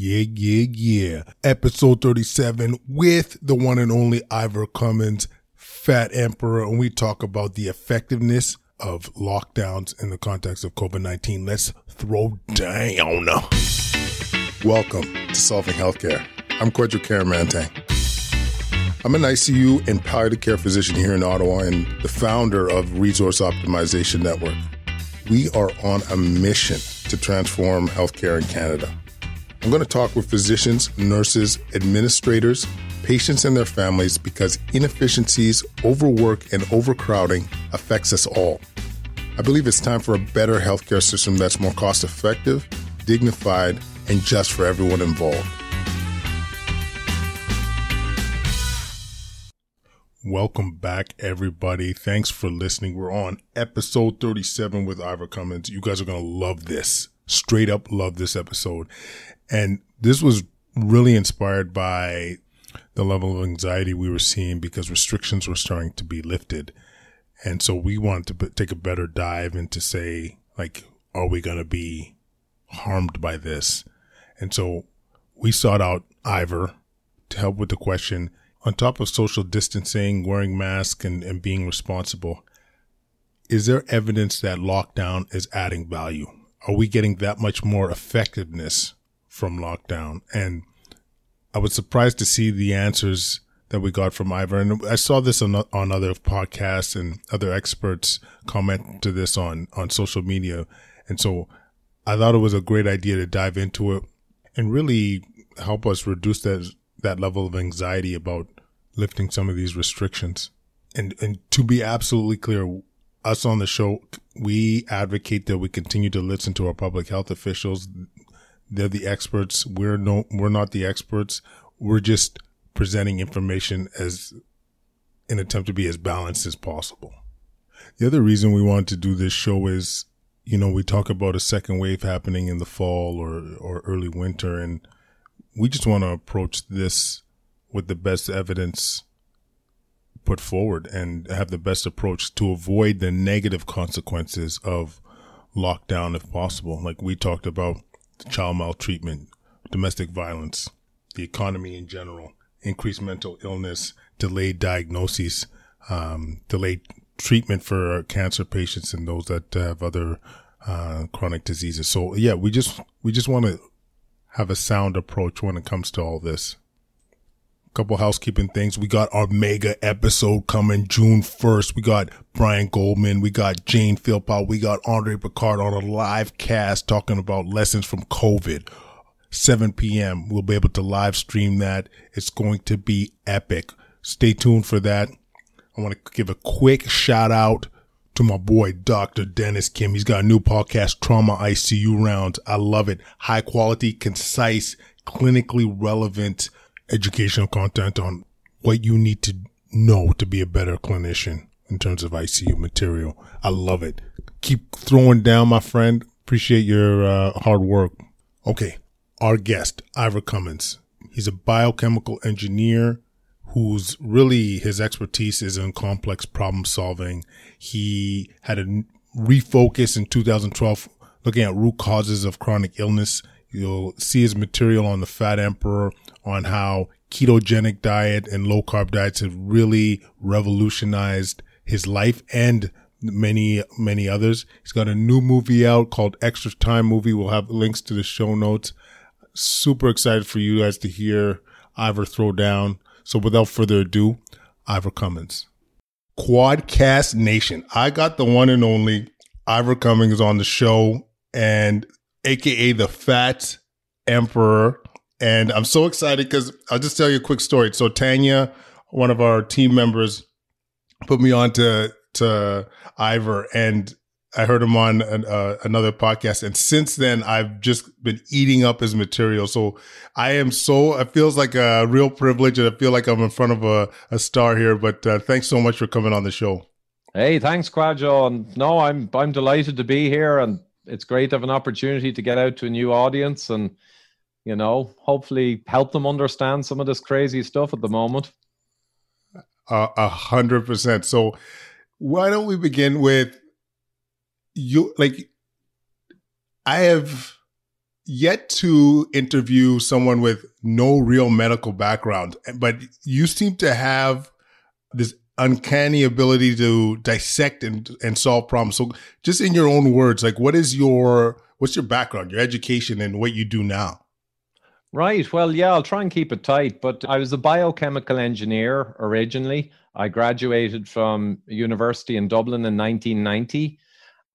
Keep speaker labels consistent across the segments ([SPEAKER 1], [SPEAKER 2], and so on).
[SPEAKER 1] Yeah, yeah, yeah. Episode 37 with the one and only Ivor Cummins, Fat Emperor, and we talk about the effectiveness of lockdowns in the context of COVID 19. Let's throw down.
[SPEAKER 2] Welcome to Solving Healthcare. I'm Kwadwo Kyeremanteng. I'm an ICU and palliative care physician here in Ottawa and the founder of Resource Optimization Network. We are on a mission to transform healthcare in Canada. I'm going to talk with physicians, nurses, administrators, patients, and their families because inefficiencies, overwork, and overcrowding affects us all. I believe it's time for a better healthcare system that's more cost effective, dignified, and just for everyone involved.
[SPEAKER 1] Welcome back, everybody. Thanks for listening. We're on episode 37 with Ivor Cummins. You guys are going to love this. Straight up love this episode. And this was really inspired by the level of anxiety we were seeing because restrictions were starting to be lifted. And so we wanted to take a better dive into say, like, are we going to be harmed by this? And so we sought out Ivor to help with the question on top of social distancing, wearing masks, and, and being responsible. Is there evidence that lockdown is adding value? Are we getting that much more effectiveness from lockdown? And I was surprised to see the answers that we got from Ivor. And I saw this on, on other podcasts and other experts comment to this on, on social media. And so I thought it was a great idea to dive into it and really help us reduce that, that level of anxiety about lifting some of these restrictions. And, and to be absolutely clear, us on the show, we advocate that we continue to listen to our public health officials. They're the experts. We're no, we're not the experts. We're just presenting information as an attempt to be as balanced as possible. The other reason we want to do this show is, you know, we talk about a second wave happening in the fall or, or early winter, and we just want to approach this with the best evidence put forward and have the best approach to avoid the negative consequences of lockdown if possible. Like we talked about child maltreatment, domestic violence, the economy in general, increased mental illness, delayed diagnoses, um, delayed treatment for cancer patients and those that have other uh, chronic diseases. So yeah, we just we just want to have a sound approach when it comes to all this. Couple housekeeping things. We got our mega episode coming June 1st. We got Brian Goldman. We got Jane Philpott. We got Andre Picard on a live cast talking about lessons from COVID. 7 p.m. We'll be able to live stream that. It's going to be epic. Stay tuned for that. I want to give a quick shout out to my boy, Dr. Dennis Kim. He's got a new podcast, Trauma ICU Rounds. I love it. High quality, concise, clinically relevant educational content on what you need to know to be a better clinician in terms of ICU material. I love it. Keep throwing down, my friend. Appreciate your uh, hard work. Okay, our guest, Ivor Cummins. He's a biochemical engineer whose really his expertise is in complex problem solving. He had a refocus in 2012 looking at root causes of chronic illness. You'll see his material on the Fat Emperor on how ketogenic diet and low carb diets have really revolutionized his life and many, many others. He's got a new movie out called Extra Time Movie. We'll have links to the show notes. Super excited for you guys to hear Ivor throw down. So without further ado, Ivor Cummins. Quadcast Nation. I got the one and only Ivor Cummins on the show and aka the Fat Emperor. And I'm so excited because I'll just tell you a quick story. So Tanya, one of our team members, put me on to, to Ivor and I heard him on an, uh, another podcast. And since then, I've just been eating up his material. So I am so, it feels like a real privilege and I feel like I'm in front of a, a star here. But uh, thanks so much for coming on the show.
[SPEAKER 3] Hey, thanks, Kwadwo. And no, I'm, I'm delighted to be here and it's great to have an opportunity to get out to a new audience and, you know, hopefully help them understand some of this crazy stuff at the moment.
[SPEAKER 1] A hundred percent. So why don't we begin with you like I have yet to interview someone with no real medical background, but you seem to have this uncanny ability to dissect and, and solve problems. So just in your own words, like what is your what's your background, your education and what you do now?
[SPEAKER 3] Right. Well, yeah, I'll try and keep it tight, but I was a biochemical engineer originally. I graduated from university in Dublin in 1990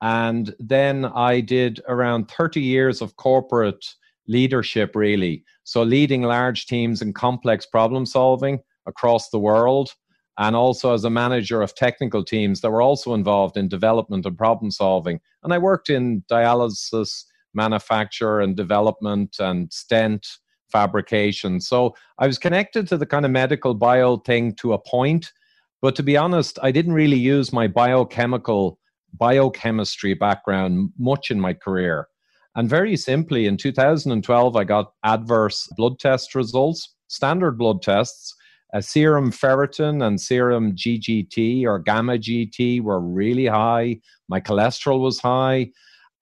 [SPEAKER 3] and then I did around 30 years of corporate leadership really. So leading large teams and complex problem solving across the world and also as a manager of technical teams that were also involved in development and problem solving. And I worked in dialysis manufacture and development and stent fabrication. So I was connected to the kind of medical bio thing to a point. But to be honest, I didn't really use my biochemical biochemistry background much in my career. And very simply, in 2012, I got adverse blood test results, standard blood tests uh, serum ferritin and serum GGT or gamma GT were really high. My cholesterol was high.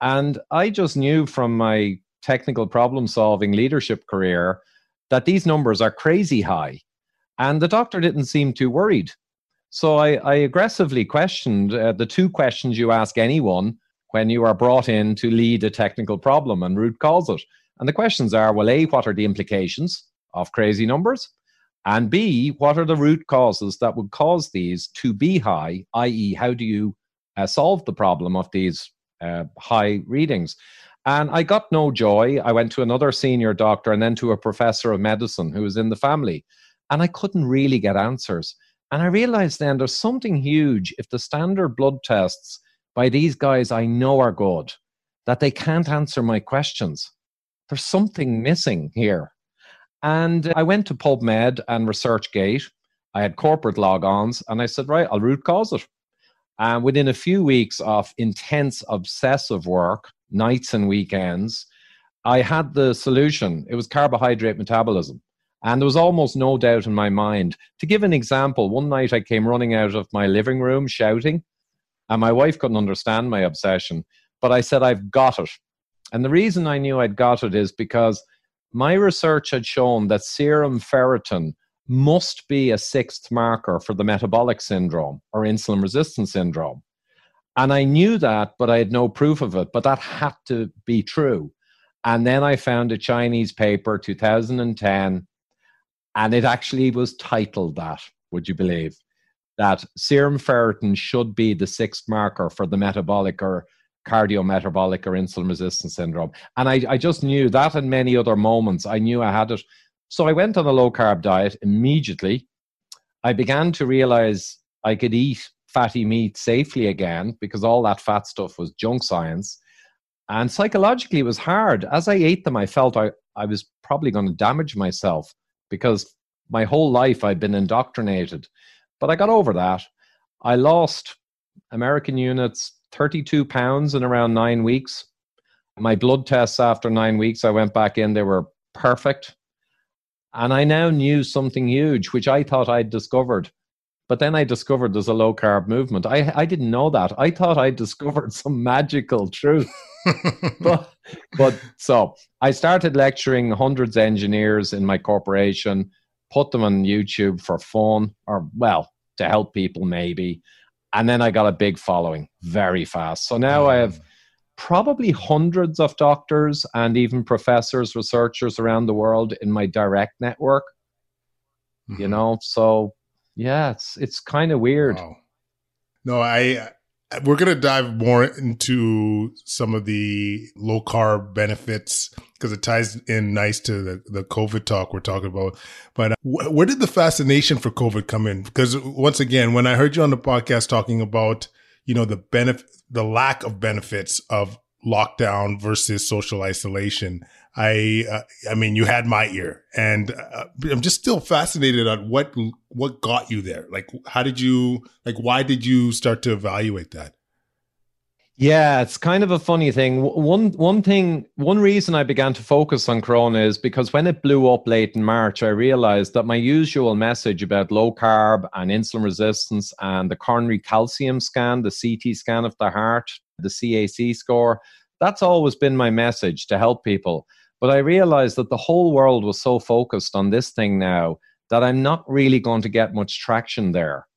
[SPEAKER 3] And I just knew from my technical problem solving leadership career that these numbers are crazy high. And the doctor didn't seem too worried. So I, I aggressively questioned uh, the two questions you ask anyone when you are brought in to lead a technical problem and root cause it. And the questions are well, A, what are the implications of crazy numbers? And B, what are the root causes that would cause these to be high, i.e., how do you uh, solve the problem of these uh, high readings? And I got no joy. I went to another senior doctor and then to a professor of medicine who was in the family. And I couldn't really get answers. And I realized then there's something huge if the standard blood tests by these guys I know are good, that they can't answer my questions. There's something missing here. And uh, I went to PubMed and ResearchGate. I had corporate logons, and I said, right, I'll root cause it. And within a few weeks of intense, obsessive work, nights and weekends, I had the solution. It was carbohydrate metabolism. And there was almost no doubt in my mind. To give an example, one night I came running out of my living room shouting, and my wife couldn't understand my obsession. But I said, I've got it. And the reason I knew I'd got it is because my research had shown that serum ferritin must be a sixth marker for the metabolic syndrome or insulin resistance syndrome. And I knew that, but I had no proof of it. But that had to be true. And then I found a Chinese paper, 2010, and it actually was titled that, would you believe? That serum ferritin should be the sixth marker for the metabolic or cardiometabolic or insulin resistance syndrome. And I, I just knew that and many other moments, I knew I had it. So I went on a low carb diet immediately. I began to realize I could eat fatty meat safely again because all that fat stuff was junk science. And psychologically, it was hard. As I ate them, I felt I, I was probably going to damage myself because my whole life I'd been indoctrinated. But I got over that. I lost American units 32 pounds in around nine weeks. My blood tests after nine weeks, I went back in, they were perfect. And I now knew something huge, which I thought I'd discovered. But then I discovered there's a low carb movement. I, I didn't know that. I thought I'd discovered some magical truth. but, but so I started lecturing hundreds of engineers in my corporation, put them on YouTube for fun, or well, to help people maybe and then I got a big following very fast. So now I have probably hundreds of doctors and even professors, researchers around the world in my direct network. Mm-hmm. You know, so yeah, it's it's kind of weird. Wow.
[SPEAKER 1] No, I we're going to dive more into some of the low carb benefits because it ties in nice to the, the COVID talk we're talking about. But uh, wh- where did the fascination for COVID come in? Because once again, when I heard you on the podcast talking about, you know, the benefit, the lack of benefits of lockdown versus social isolation, I, uh, I mean, you had my ear, and uh, I'm just still fascinated on what what got you there. Like, how did you, like, why did you start to evaluate that?
[SPEAKER 3] Yeah, it's kind of a funny thing. One one thing, one reason I began to focus on Corona is because when it blew up late in March, I realized that my usual message about low carb and insulin resistance and the coronary calcium scan, the CT scan of the heart, the CAC score, that's always been my message to help people. But I realized that the whole world was so focused on this thing now that I'm not really going to get much traction there.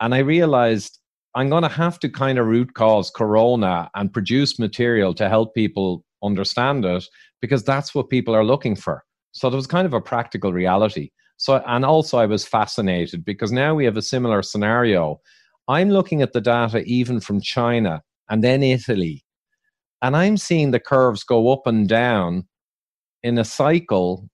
[SPEAKER 3] And I realized I'm going to have to kind of root cause Corona and produce material to help people understand it because that's what people are looking for. So there was kind of a practical reality. So, and also I was fascinated because now we have a similar scenario. I'm looking at the data even from China and then Italy, and I'm seeing the curves go up and down in a cycle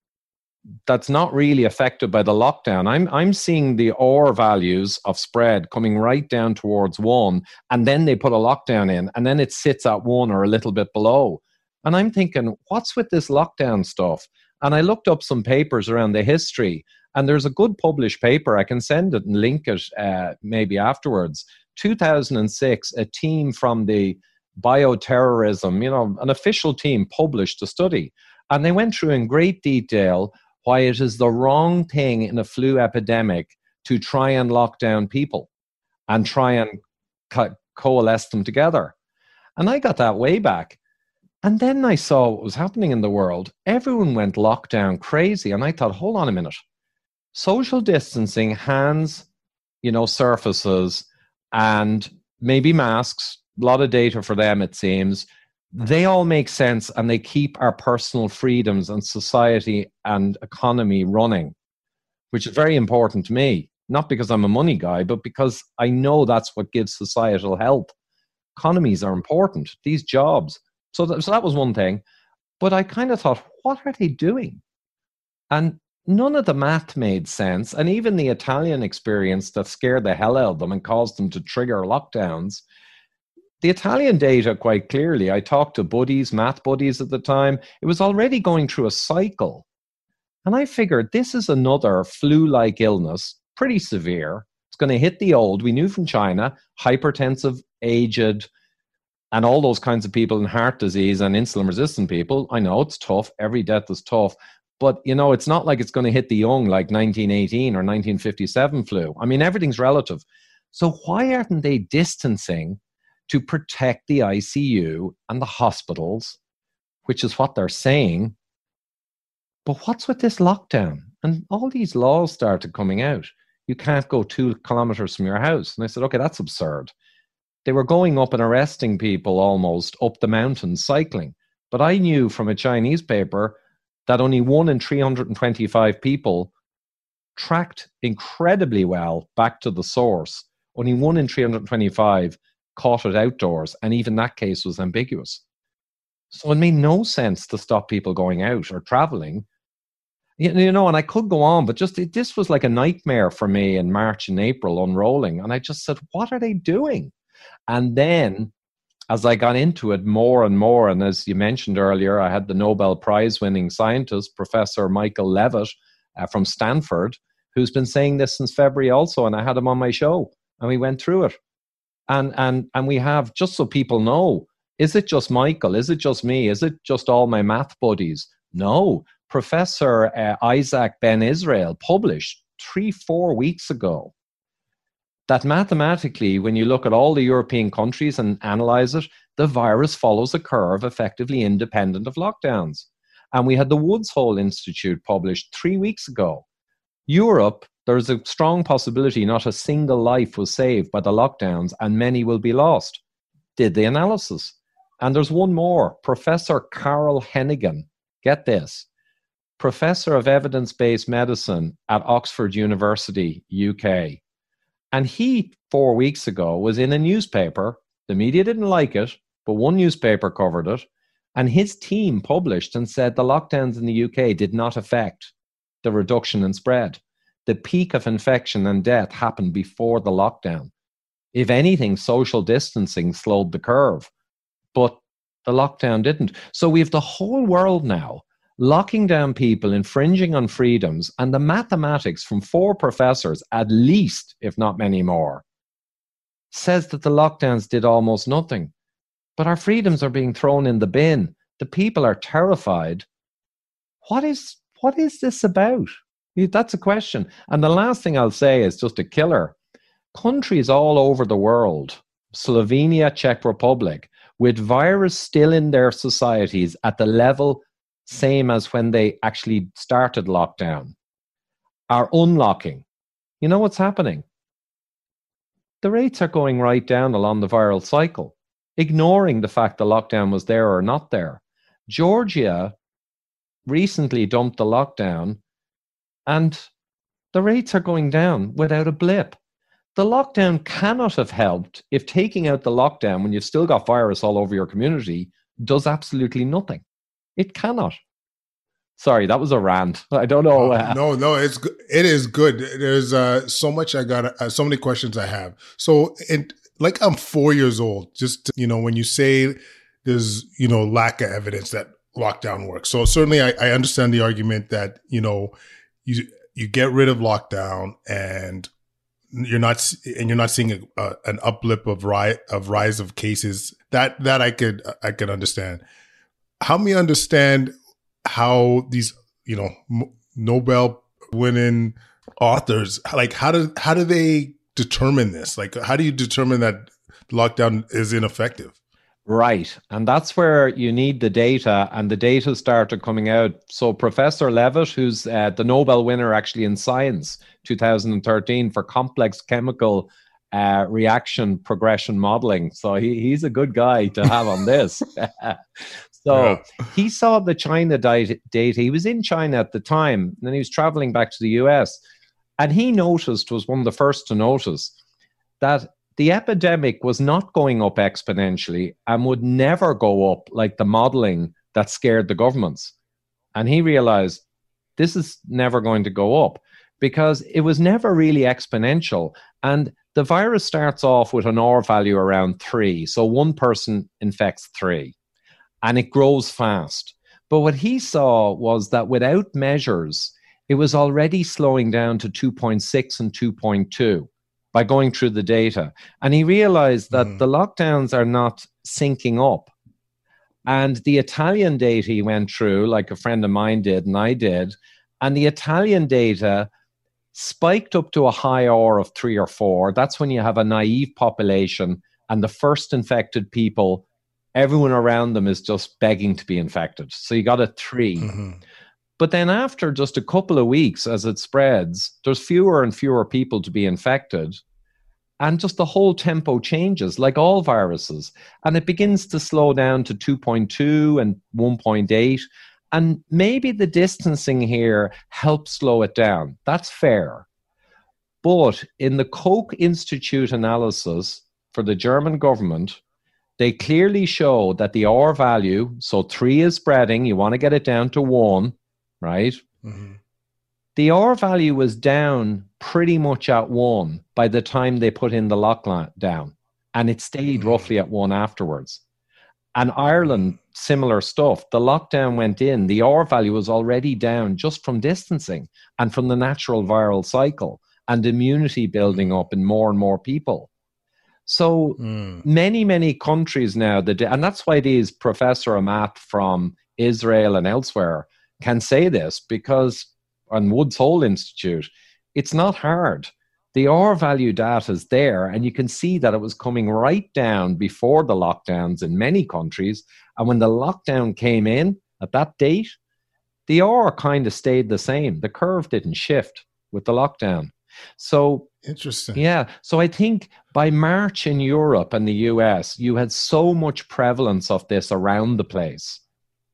[SPEAKER 3] that's not really affected by the lockdown. I'm I'm seeing the R values of spread coming right down towards one, and then they put a lockdown in, and then it sits at one or a little bit below. And I'm thinking, what's with this lockdown stuff? And I looked up some papers around the history, and there's a good published paper. I can send it and link it uh, maybe afterwards. 2006, a team from the bioterrorism, you know, an official team published a study. And they went through in great detail why it is the wrong thing in a flu epidemic to try and lock down people and try and co- coalesce them together. And I got that way back. And then I saw what was happening in the world. Everyone went lockdown crazy. And I thought, hold on a minute. Social distancing, hands, you know, surfaces, and maybe masks, a lot of data for them, it seems. They all make sense and they keep our personal freedoms and society and economy running, which is very important to me. Not because I'm a money guy, but because I know that's what gives societal health. Economies are important, these jobs. So that, so that was one thing. But I kind of thought, what are they doing? And none of the math made sense. And even the Italian experience that scared the hell out of them and caused them to trigger lockdowns. The Italian data, quite clearly, I talked to buddies, math buddies at the time, it was already going through a cycle. And I figured this is another flu like illness, pretty severe. It's going to hit the old. We knew from China, hypertensive, aged, and all those kinds of people in heart disease and insulin resistant people. I know it's tough. Every death is tough. But you know, it's not like it's going to hit the young like 1918 or 1957 flu. I mean, everything's relative. So why aren't they distancing to protect the ICU and the hospitals, which is what they're saying? But what's with this lockdown? And all these laws started coming out. You can't go two kilometers from your house. And I said, okay, that's absurd. They were going up and arresting people almost up the mountains cycling. But I knew from a Chinese paper that only one in 325 people tracked incredibly well back to the source. Only one in 325 caught it outdoors, and even that case was ambiguous. So it made no sense to stop people going out or traveling. You know, and I could go on, but just it, this was like a nightmare for me in March and April unrolling. And I just said, what are they doing? And then as I got into it more and more, and as you mentioned earlier, I had the Nobel Prize winning scientist, Professor Michael Levitt uh, from Stanford, who's been saying this since February also, and I had him on my show, and we went through it. And, and, and we have, just so people know, is it just Michael? Is it just me? Is it just all my math buddies? No. Professor uh, Isaac Ben Israel published three, four weeks ago that mathematically, when you look at all the European countries and analyze it, the virus follows a curve effectively independent of lockdowns. And we had the Woods Hole Institute published three weeks ago. Europe, there's a strong possibility not a single life was saved by the lockdowns and many will be lost. Did the analysis. And there's one more Professor Carl Heneghan. Get this. Professor of Evidence Based Medicine at Oxford University, UK and he, four weeks ago, was in a newspaper. The media didn't like it, but one newspaper covered it. And his team published and said the lockdowns in the UK did not affect the reduction in spread. The peak of infection and death happened before the lockdown. If anything, social distancing slowed the curve, but the lockdown didn't. So we have the whole world now locking down people, infringing on freedoms, and the mathematics from four professors, at least, if not many more, says that the lockdowns did almost nothing. But our freedoms are being thrown in the bin. The people are terrified. What is what is this about? That's a question. And the last thing I'll say is just a killer. Countries all over the world, Slovenia, Czech Republic, with virus still in their societies at the level same as when they actually started lockdown, are unlocking, you know what's happening? The rates are going right down along the viral cycle, ignoring the fact the lockdown was there or not there. Georgia recently dumped the lockdown and the rates are going down without a blip. The lockdown cannot have helped if taking out the lockdown when you've still got virus all over your community does absolutely nothing. It cannot. Sorry, that was a rant. I don't know.
[SPEAKER 1] Uh, no, no, it's it is good. There's uh, so much I got, uh, so many questions I have. So, it like I'm four years old. Just you know, when you say there's you know lack of evidence that lockdown works. So certainly, I, I understand the argument that you know you you get rid of lockdown and you're not and you're not seeing a, a, an uplift of of rise of cases that that I could I could understand. Help me understand how these you know Nobel winning authors like how do how do they determine this? Like how do you determine that lockdown is ineffective?
[SPEAKER 3] Right. And that's where you need the data, and the data started coming out. So, Professor Levitt, who's uh, the Nobel winner actually in science 2013 for complex chemical uh, reaction progression modeling. So, he, he's a good guy to have on this. so, yeah. he saw the China data. He was in China at the time, and he was traveling back to the US. And he noticed, was one of the first to notice, that the epidemic was not going up exponentially and would never go up like the modeling that scared the governments. And he realized this is never going to go up because it was never really exponential. And the virus starts off with an R value around three. So one person infects three and it grows fast. But what he saw was that without measures, it was already slowing down to 2.6 and 2.2 by going through the data. And he realized that mm. the lockdowns are not syncing up. And the Italian data he went through, like a friend of mine did and I did, and the Italian data spiked up to a high R of three or four. That's when you have a naive population and the first infected people, everyone around them is just begging to be infected. So you got a 3 mm-hmm. But then after just a couple of weeks, as it spreads, there's fewer and fewer people to be infected. And just the whole tempo changes, like all viruses. And it begins to slow down to 2.2 and 1.8. And maybe the distancing here helps slow it down. That's fair. But in the Koch Institute analysis for the German government, they clearly show that the R value, so three is spreading, you want to get it down to one, right? Mm-hmm. The R value was down pretty much at one by the time they put in the lockdown, and it stayed mm-hmm. roughly at one afterwards. And Ireland, similar stuff. The lockdown went in, the R value was already down just from distancing and from the natural viral cycle and immunity building up in more and more people. So mm. many, many countries now, that, and that's why these Professor Amat from Israel and elsewhere can say this because on Woods Hole Institute, it's not hard. The R value data is there, and you can see that it was coming right down before the lockdowns in many countries. And when the lockdown came in at that date, the R kind of stayed the same. The curve didn't shift with the lockdown. So
[SPEAKER 1] interesting.
[SPEAKER 3] Yeah. So I think by March in Europe and the US, you had so much prevalence of this around the place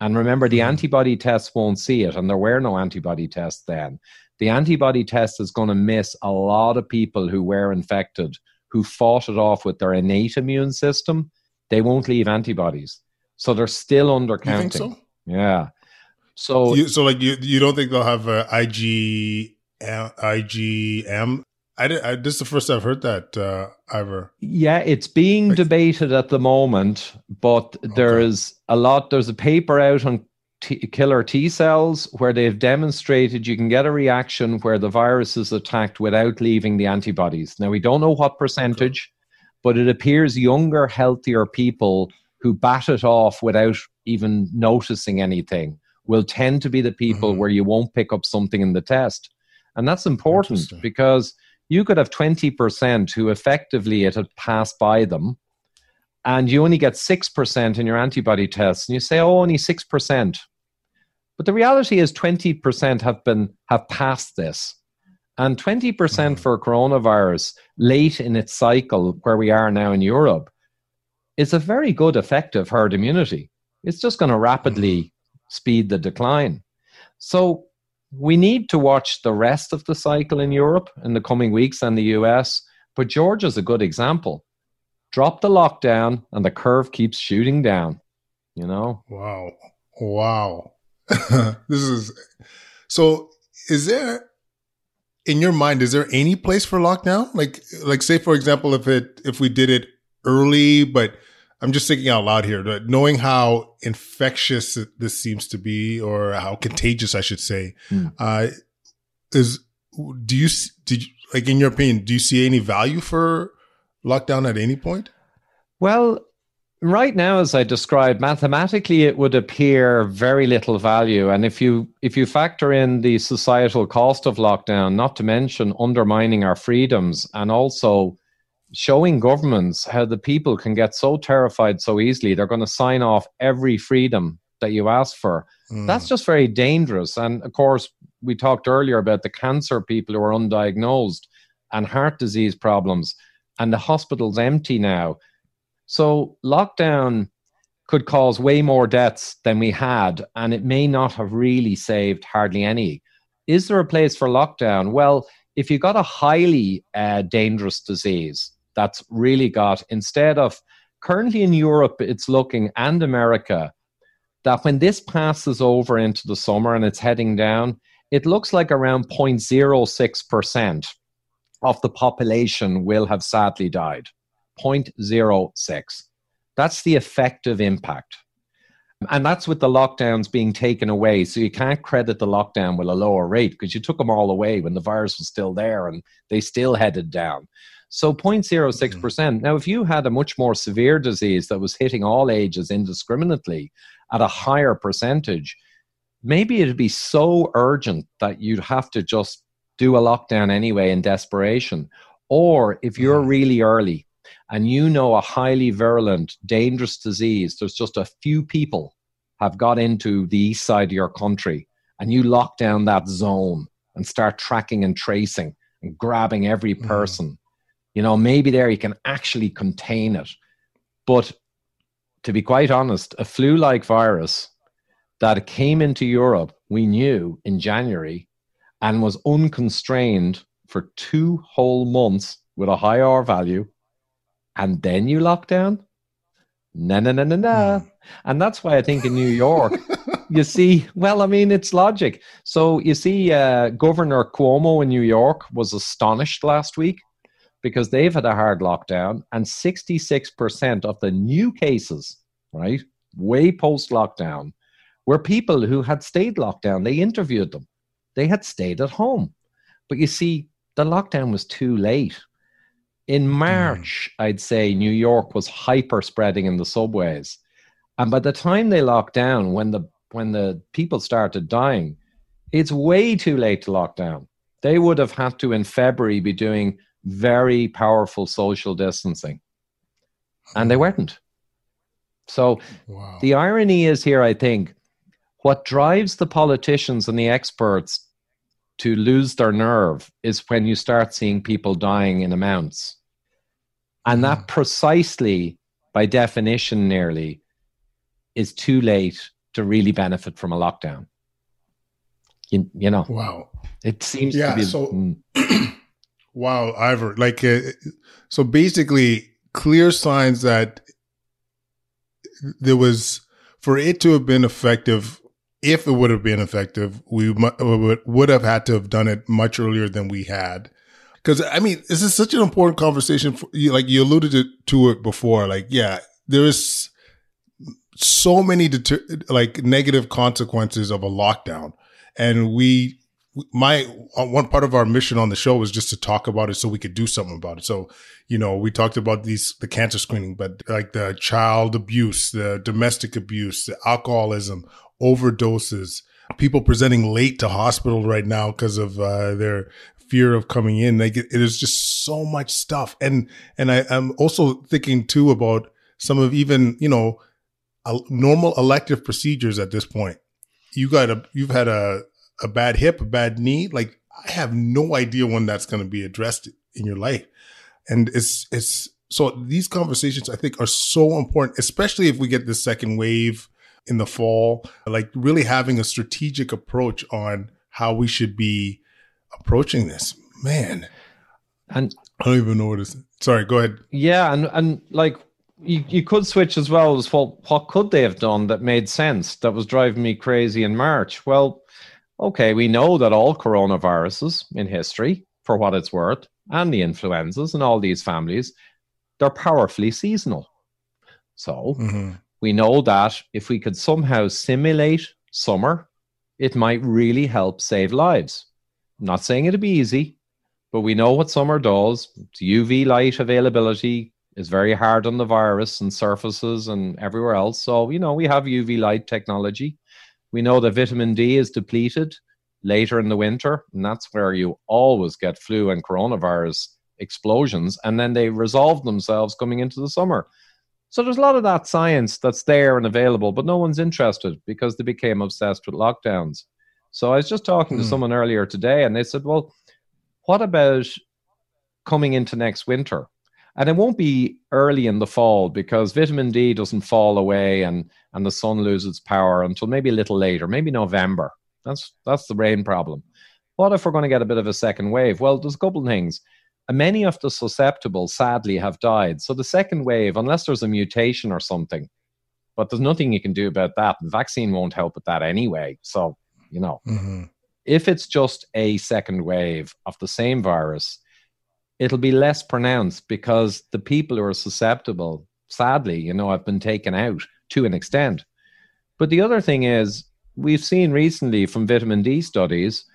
[SPEAKER 3] and remember, the mm-hmm. antibody tests won't see it, and there were no antibody tests then. The antibody test is going to miss a lot of people who were infected, who fought it off with their innate immune system. They won't leave antibodies, so they're still undercounting.
[SPEAKER 1] So?
[SPEAKER 3] Yeah. So,
[SPEAKER 1] you, so like you, you don't think they'll have a IG, IgM I, did, I this is the first I've heard that, uh, Ivor.
[SPEAKER 3] Yeah, it's being like, debated at the moment, but okay. there's a lot. There's a paper out on t- killer T cells where they've demonstrated you can get a reaction where the virus is attacked without leaving the antibodies. Now we don't know what percentage, okay. but it appears younger, healthier people who bat it off without even noticing anything will tend to be the people mm-hmm. where you won't pick up something in the test. And that's important because you could have 20% who effectively it had passed by them, and you only get 6% in your antibody tests. And you say, oh, only 6%. But the reality is 20% have been have passed this. And 20% mm for coronavirus late in its cycle, where we are now in Europe, is a very good effective herd immunity. It's just going to rapidly mm speed the decline. So we need to watch the rest of the cycle in Europe in the coming weeks and the US. But Georgia's a good example. Drop the lockdown and the curve keeps shooting down. You know?
[SPEAKER 1] Wow. Wow. this is so is there in your mind is there any place for lockdown like like say for example if it if we did it early but i'm just thinking out loud here but knowing how infectious this seems to be or how contagious i should say mm. uh is do you did you, like in your opinion do you see any value for lockdown at any point
[SPEAKER 3] well right now as i described mathematically it would appear very little value and if you if you factor in the societal cost of lockdown not to mention undermining our freedoms and also showing governments how the people can get so terrified so easily they're going to sign off every freedom that you ask for mm. that's just very dangerous and of course we talked earlier about the cancer people who are undiagnosed and heart disease problems and the hospitals empty now so lockdown could cause way more deaths than we had, and it may not have really saved hardly any. Is there a place for lockdown? Well, if you got a highly uh, dangerous disease that's really got, instead of currently in Europe, it's looking and America that when this passes over into the summer and it's heading down, it looks like around 0.06% of the population will have sadly died. 0.06. That's the effective impact. And that's with the lockdowns being taken away. So you can't credit the lockdown with a lower rate because you took them all away when the virus was still there and they still headed down. So 0.06%. mm hmm Now, if you had a much more severe disease that was hitting all ages indiscriminately at a higher percentage, maybe it'd be so urgent that you'd have to just do a lockdown anyway in desperation. Or if you're mm-hmm. really early and you know a highly virulent, dangerous disease, there's just a few people have got into the east side of your country, and you lock down that zone and start tracking and tracing and grabbing every mm-hmm. person, mm. You know, maybe there you can actually contain it. But to be quite honest, a flu like virus that came into Europe, we knew in January and was unconstrained for two whole months with a high R value and then you lock down? No, no, no, no, no. Hmm. And that's why I think in New York, you see, well, I mean, it's logic. So you see, uh, Governor Cuomo in New York was astonished last week because they've had a hard lockdown, and 66% of the new cases, right, way post lockdown, were people who had stayed locked down. They interviewed them, they had stayed at home. But you see, the lockdown was too late. In March, mm. I'd say New York was hyper spreading in the subways. And by the time they locked down, when the when the people started dying, it's way too late to lock down. They would have had to in February be doing very powerful social distancing. And they weren't. So wow. the irony is here, I think, what drives the politicians and the experts to lose their nerve is when you start seeing people dying in amounts. And that mm. precisely, by definition, nearly, is too late to really benefit from a lockdown. You, you know,
[SPEAKER 1] wow,
[SPEAKER 3] it seems
[SPEAKER 1] yeah,
[SPEAKER 3] to be.
[SPEAKER 1] So, mm. wow, Ivor, like, uh, so basically, clear signs that there was for it to have been effective if it would have been effective, we would have had to have done it much earlier than we had. Because I mean, this is such an important conversation. For, like you alluded to, to it before. Like, yeah, there is so many deter- like negative consequences of a lockdown, and we my one part of our mission on the show was just to talk about it so we could do something about it. So, you know, we talked about these the cancer screening, but like the child abuse, the domestic abuse, the alcoholism, overdoses, people presenting late to hospital right now because of uh, their fear of coming in. Like it, it is just so much stuff. And and I, am also thinking too about some of even you know normal elective procedures at this point. you got a you've had a a bad hip, a bad knee. Like I have no idea when that's going to be addressed in your life, and it's it's so these conversations I think are so important, especially if we get the second wave in the fall. Like really having a strategic approach on how we should be approaching this. Man,
[SPEAKER 3] and
[SPEAKER 1] I don't even know what is. Sorry, go ahead.
[SPEAKER 3] Yeah, and and like you, you could switch as well as well. What could they have done that made sense? That was driving me crazy in March. Well, okay, we know that all coronaviruses in history, for what it's worth, and the influenzas and all these families, they're powerfully seasonal. So mm-hmm. we know that if we could somehow simulate summer, it might really help save lives. I'm not saying it'd be easy, but we know what summer does. UV light availability is very hard on the virus and surfaces and everywhere else. So, you know, we have UV light technology. We know that vitamin D is depleted later in the winter, and that's where you always get flu and coronavirus explosions, and then they resolve themselves coming into the summer. So there's a lot of that science that's there and available, but no one's interested because they became obsessed with lockdowns. So I was just talking to hmm. someone earlier today, and they said, "Well, what about coming into next winter?" And it won't be early in the fall because vitamin D doesn't fall away and and the sun loses power until maybe a little later, maybe November. That's that's the rain problem. What if we're going to get a bit of a second wave? Well, there's a couple of things. Many of the susceptible, sadly, have died. So the second wave, unless there's a mutation or something, but there's nothing you can do about that. The vaccine won't help with that anyway. So you know, mm-hmm. if it's just a second wave of the same virus, it'll be less pronounced because the people who are susceptible, sadly, you know, have been taken out to an extent. But the other thing is, we've seen recently from vitamin D studies,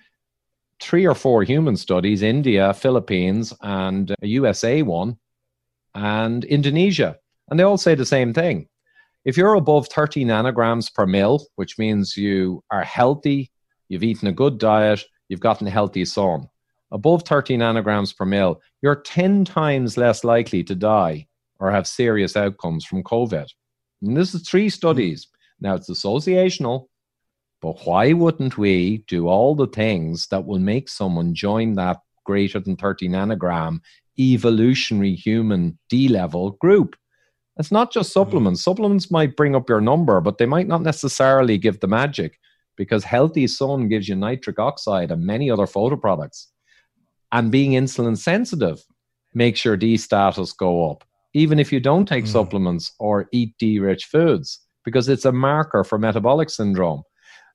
[SPEAKER 3] three or four human studies, India, Philippines, and uh, a USA one, and Indonesia. And they all say the same thing. If you're above 30 nanograms per mil, which means you are healthy, you've eaten a good diet, you've gotten healthy sun, above 30 nanograms per mil, you're 10 times less likely to die or have serious outcomes from COVID. And this is three studies. Now it's associational, but why wouldn't we do all the things that will make someone join that greater than 30 nanogram evolutionary human D level group? It's not just supplements. Mm. Supplements might bring up your number, but they might not necessarily give the magic because healthy sun gives you nitric oxide and many other photo products. And being insulin sensitive makes your D status go up, even if you don't take mm. supplements or eat D rich foods, because it's a marker for metabolic syndrome.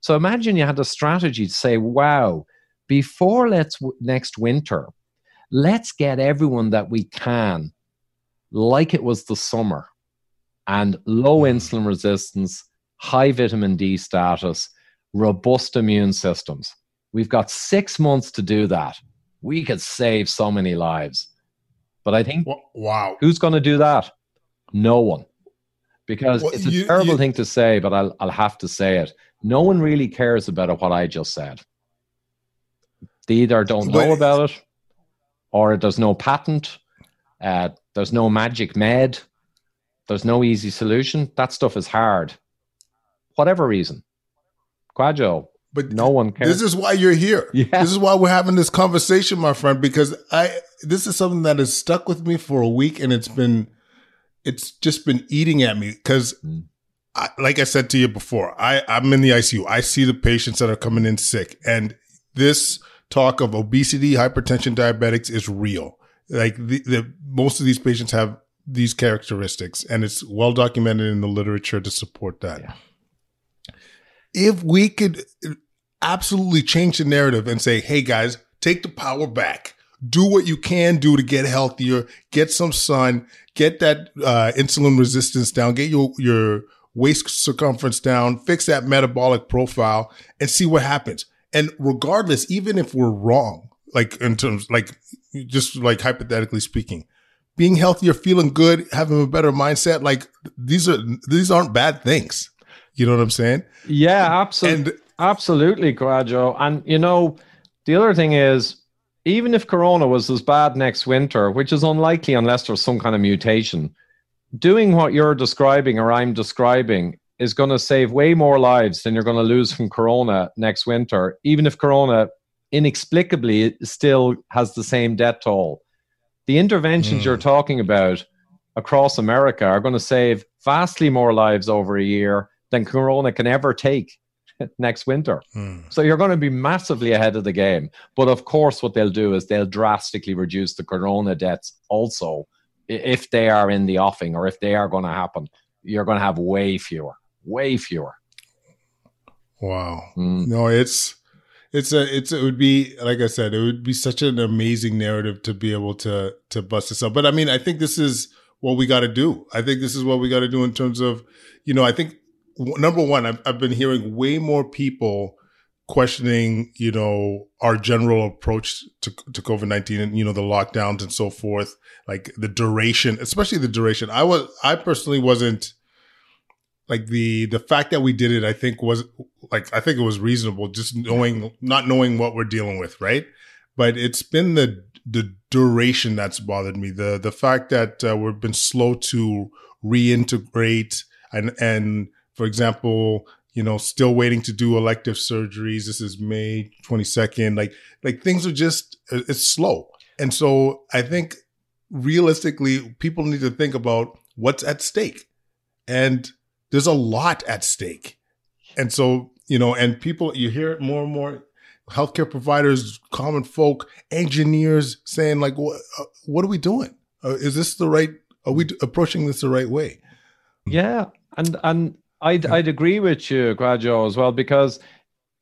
[SPEAKER 3] So imagine you had a strategy to say, wow, before let's next winter, let's get everyone that we can like it was the summer and low mm. insulin resistance, high vitamin D status, robust immune systems. We've got six months to do that we could save so many lives. But I think,
[SPEAKER 1] wow,
[SPEAKER 3] who's going to do that? No one, because well, it's a you, terrible you, thing to say, but I'll I'll have to say it. No one really cares about what I just said. They either don't know about it, or there's no patent. Uh, there's no magic med. There's no easy solution. That stuff is hard. Whatever reason. Kwadwo, but no one cares.
[SPEAKER 1] This is why you're here. Yeah. This is why we're having this conversation, my friend, because I this is something that has stuck with me for a week and it's been it's just been eating at me because mm. I, like I said to you before, I, I'm in the ICU. I see the patients that are coming in sick and this talk of obesity, hypertension, diabetics is real. Like the, the most of these patients have these characteristics and it's well documented in the literature to support that. Yeah. If we could absolutely change the narrative and say, hey guys, take the power back. Do what you can do to get healthier, get some sun, get that uh, insulin resistance down, get your, your waist circumference down, fix that metabolic profile, and see what happens. And regardless, even if we're wrong, like in terms, like just like hypothetically speaking, being healthier, feeling good, having a better mindset, like these are these aren't bad things. You know what I'm saying?
[SPEAKER 3] Yeah, absolutely. And Absolutely, Kwadwo. And you know, the other thing is, even if Corona was as bad next winter, which is unlikely unless there's some kind of mutation, doing what you're describing or I'm describing is going to save way more lives than you're going to lose from corona next winter, even if corona inexplicably still has the same death toll. The interventions mm. you're talking about across America are going to save vastly more lives over a year than corona can ever take next winter. Mm. So you're going to be massively ahead of the game. But of course, what they'll do is they'll drastically reduce the corona deaths also if they are in the offing or if they are going to happen. You're going to have way fewer, way fewer.
[SPEAKER 1] Wow. Mm. No, it's it's a it's it would be like I said, it would be such an amazing narrative to be able to to bust this up. But I mean, I think this is what we got to do. I think this is what we got to do in terms of, you know, I think number one, I've, I've been hearing way more people questioning, you know, our general approach to, to COVID 19 and, you know, the lockdowns and so forth, like the duration, especially the duration. I was, I personally wasn't like the, the fact that we did it, I think was like, I think it was reasonable just knowing, not knowing what we're dealing with. Right. But it's been the, the duration that's bothered me. The, the fact that uh, we've been slow to reintegrate and, and, for example, you know, still waiting to do elective surgeries. This is May 22nd. Like, like things are just, it's slow. And so I think realistically, people need to think about what's at stake. And there's a lot at stake. And so, you know, and people, you hear it more and more healthcare providers, common folk, engineers saying, like, what, uh, what are we doing? Uh, is this the right, are we approaching this the right way?
[SPEAKER 3] Yeah. And, and I'd I'd agree with you, Kwadwo, as well, because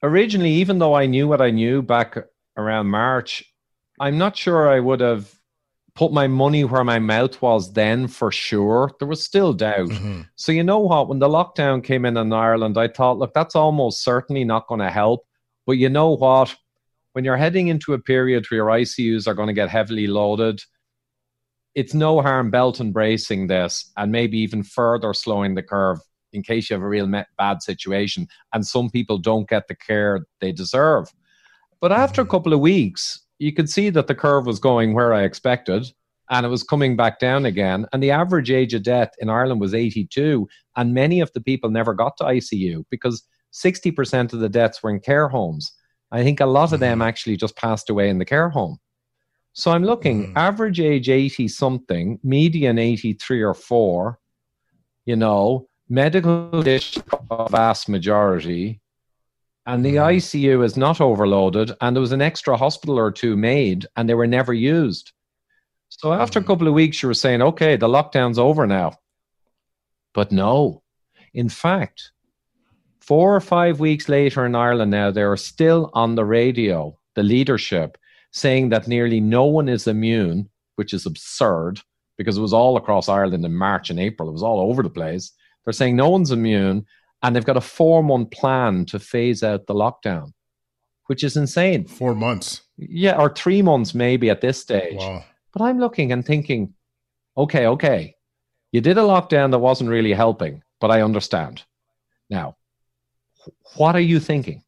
[SPEAKER 3] originally, even though I knew what I knew back around March, I'm not sure I would have put my money where my mouth was then for sure. There was still doubt. Mm-hmm. So you know what? When the lockdown came in in Ireland, I thought, look, that's almost certainly not going to help. But you know what? When you're heading into a period where your ICUs are going to get heavily loaded, it's no harm belt and bracing this and maybe even further slowing the curve in case you have a real bad situation and some people don't get the care they deserve. But after a mm-hmm. couple of weeks, you could see that the curve was going where I expected and it was coming back down again. And the average age of death in Ireland was 82. And many of the people never got to ICU because 60% of the deaths were in care homes. I think a lot of them mm-hmm. actually just passed away in the care home. So I'm looking mm. average age 80 something, median 83 or 4, you know, medical dish a vast majority, and the mm. ICU is not overloaded, and there was an extra hospital or two made, and they were never used. So after a couple of weeks, you were saying, okay, the lockdown's over now. But no. In fact, four or five weeks later in Ireland now, they are still on the radio, the leadership, saying that nearly no one is immune, which is absurd because it was all across Ireland in March and April. It was all over the place. They're saying no one's immune, and they've got a four month plan to phase out the lockdown, which is insane.
[SPEAKER 1] Four months.
[SPEAKER 3] Yeah, or three months maybe at this stage. Wow. But I'm looking and thinking, okay, okay, you did a lockdown that wasn't really helping, but I understand. Now, what are you thinking?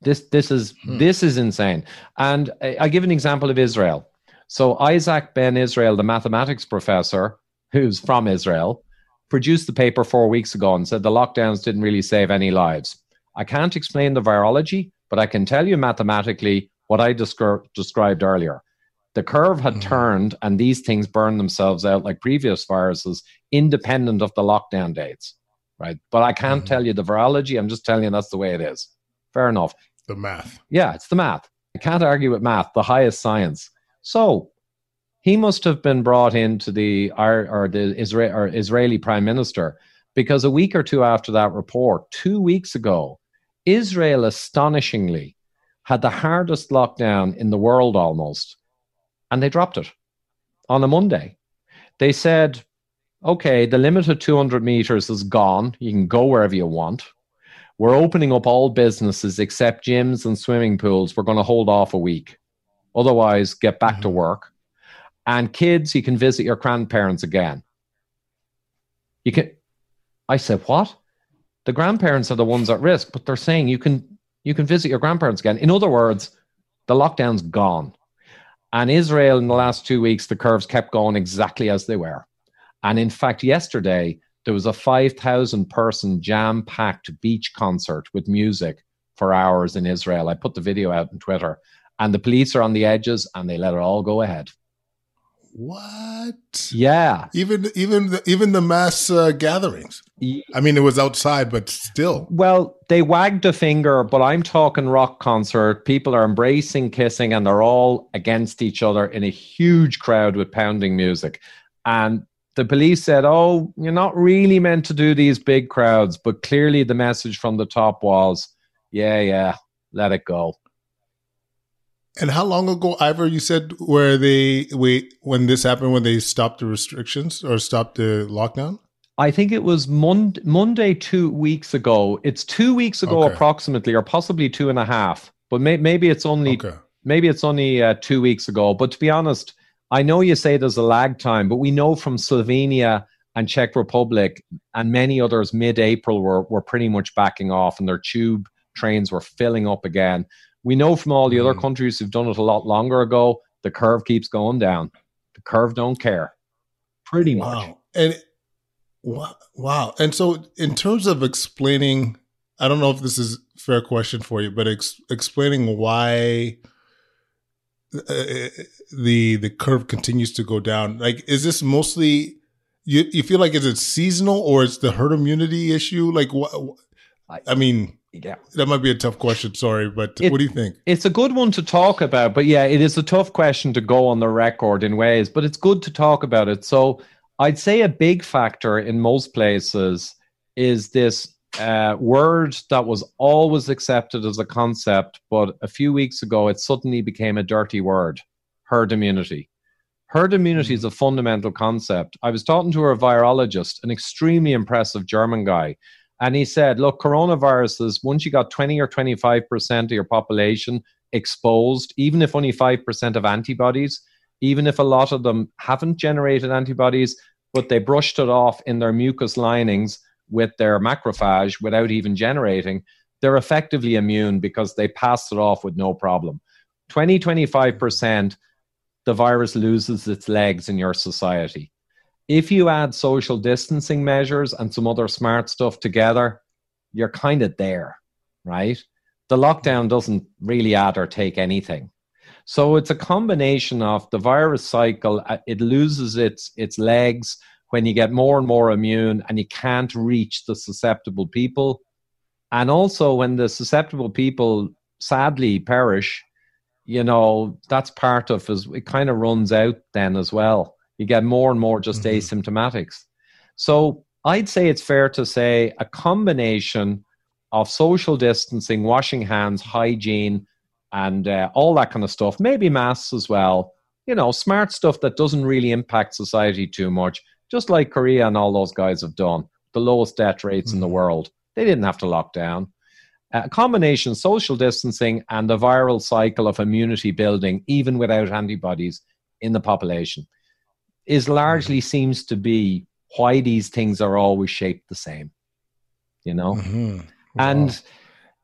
[SPEAKER 3] This this is hmm. this is insane. And I, I give an example of Israel. So Isaac Ben Israel, the mathematics professor, who's from Israel, produced the paper four weeks ago and said the lockdowns didn't really save any lives. I can't explain the virology, but I can tell you mathematically what I descri- described earlier. The curve had mm. turned and these things burned themselves out like previous viruses, independent of the lockdown dates. Right. But I can't mm. tell you the virology. I'm just telling you that's the way it is. Fair enough.
[SPEAKER 1] The math.
[SPEAKER 3] Yeah, it's the math. I can't argue with math, the highest science. So he must have been brought into the or, the Israel, or Israeli prime minister because a week or two after that report, two weeks ago, Israel astonishingly had the hardest lockdown in the world almost, and they dropped it on a Monday. They said, okay, the limit of 200 meters is gone. You can go wherever you want. We're opening up all businesses except gyms and swimming pools. We're going to hold off a week. Otherwise, get back mm-hmm. to work. And kids, you can visit your grandparents again. You can. I said, what? The grandparents are the ones at risk, but they're saying you can you can visit your grandparents again. In other words, the lockdown's gone. And Israel, in the last two weeks, the curves kept going exactly as they were. And in fact, yesterday, there was a 5,000 person jam packed beach concert with music for hours in Israel. I put the video out on Twitter, and the police are on the edges and they let it all go ahead.
[SPEAKER 1] What?
[SPEAKER 3] Yeah.
[SPEAKER 1] Even even the, even the mass uh, gatherings. I mean, it was outside, but still.
[SPEAKER 3] Well, they wagged a finger, but I'm talking rock concert. People are embracing, kissing, and they're all against each other in a huge crowd with pounding music. And the police said, "Oh, you're not really meant to do these big crowds," but clearly the message from the top was, "Yeah, yeah, let it go."
[SPEAKER 1] And how long ago, Ivor, you said where they wait when this happened when they stopped the restrictions or stopped the lockdown?
[SPEAKER 3] I think it was Monday, Monday two weeks ago. It's two weeks ago okay. approximately, or possibly two and a half. But may, maybe it's only okay. maybe it's only uh, two weeks ago. But to be honest, I know you say there's a lag time, but we know from Slovenia and Czech Republic and many others mid-April were were pretty much backing off, and their tube trains were filling up again. We know from all the mm. other countries who've done it a lot longer ago, the curve keeps going down. The curve don't care. Pretty
[SPEAKER 1] wow. much. And wow, wow. And so in terms of explaining, I don't know if this is a fair question for you, but ex- explaining why uh, the the curve continues to go down. Like is this mostly you you feel like is it seasonal or it's the herd immunity issue? Like what I mean, yeah. That might be a tough question sorry but it, what do you think?
[SPEAKER 3] It's a good one to talk about but yeah it is a tough question to go on the record in ways but it's good to talk about it. So i'd say a big factor in most places is this uh, word that was always accepted as a concept but a few weeks ago it suddenly became a dirty word herd immunity. Herd immunity is mm. a fundamental concept. I was talking to a virologist an extremely impressive german guy and he said, look, coronaviruses, once you got 20 or 25% of your population exposed, even if only 5% of antibodies, even if a lot of them haven't generated antibodies, but they brushed it off in their mucous linings with their macrophage without even generating, they're effectively immune because they passed it off with no problem. 20, 25%, the virus loses its legs in your society. If you add social distancing measures and some other smart stuff together, you're kind of there, right? The lockdown doesn't really add or take anything. So it's a combination of the virus cycle, uh, it loses its, its legs when you get more and more immune and you can't reach the susceptible people. And also, when the susceptible people sadly perish, you know, that's part of it, it kind of runs out then as well you get more and more just mm-hmm. asymptomatics. So I'd say it's fair to say a combination of social distancing, washing hands, hygiene, and uh, all that kind of stuff, maybe masks as well. You know, smart stuff that doesn't really impact society too much, just like Korea and all those guys have done. The lowest death rates mm-hmm. in the mm-hmm. world. They didn't have to lock down. A combination social distancing and the viral cycle of immunity building, even without antibodies in the population is largely seems to be why these things are always shaped the same you know mm-hmm. wow. and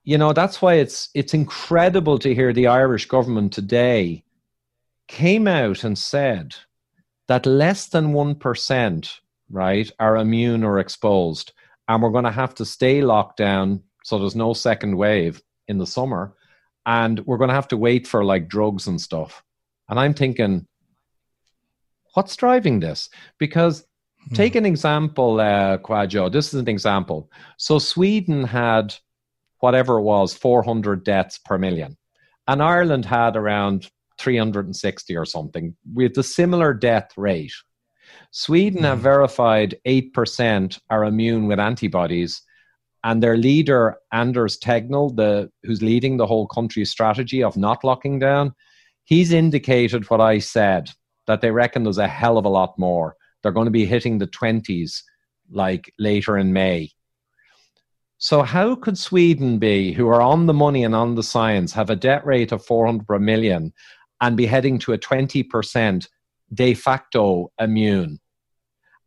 [SPEAKER 3] you know that's why it's it's incredible to hear the irish government today came out and said that less than 1% right are immune or exposed and we're going to have to stay locked down so there's no second wave in the summer and we're going to have to wait for like drugs and stuff and i'm thinking What's driving this? Because hmm. take an example, uh. This is an example. So Sweden had whatever it was, 400 deaths per million. And Ireland had around 360 or something with a similar death rate. Sweden mm. have hmm. verified 8% are immune with antibodies. And their leader, Anders Tegnell, the, who's leading the whole country's strategy of not locking down, he's indicated what I said that they reckon there's a hell of a lot more. They're going to be hitting the 20s like later in May. So, how could Sweden be, who are on the money and on the science, have a debt rate of 400 per million and be heading to a 20% de facto immune?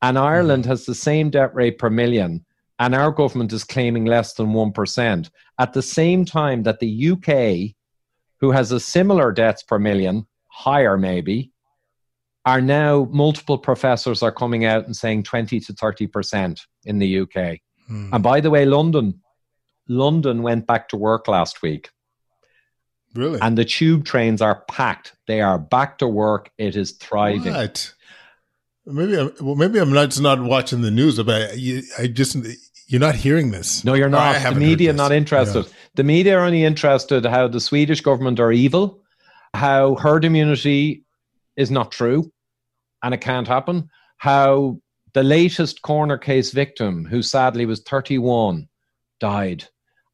[SPEAKER 3] And Ireland mm-hmm. has the same debt rate per million, and our government is claiming less than 1%. At the same time that the UK, who has a similar debts per million, higher maybe, are now multiple professors are coming out and saying 20 to 30% in the UK. Hmm. And by the way, London, London went back to work last week.
[SPEAKER 1] Really?
[SPEAKER 3] And the tube trains are packed. They are back to work. It is thriving.
[SPEAKER 1] What? Maybe I'm, well, maybe I'm not just not watching the news, but I, I just you're not hearing this.
[SPEAKER 3] No, you're not. The media not interested. Yeah. The media are only interested how the Swedish government are evil, how herd immunity is not true, and it can't happen. How the latest corner case victim, who sadly was 31, died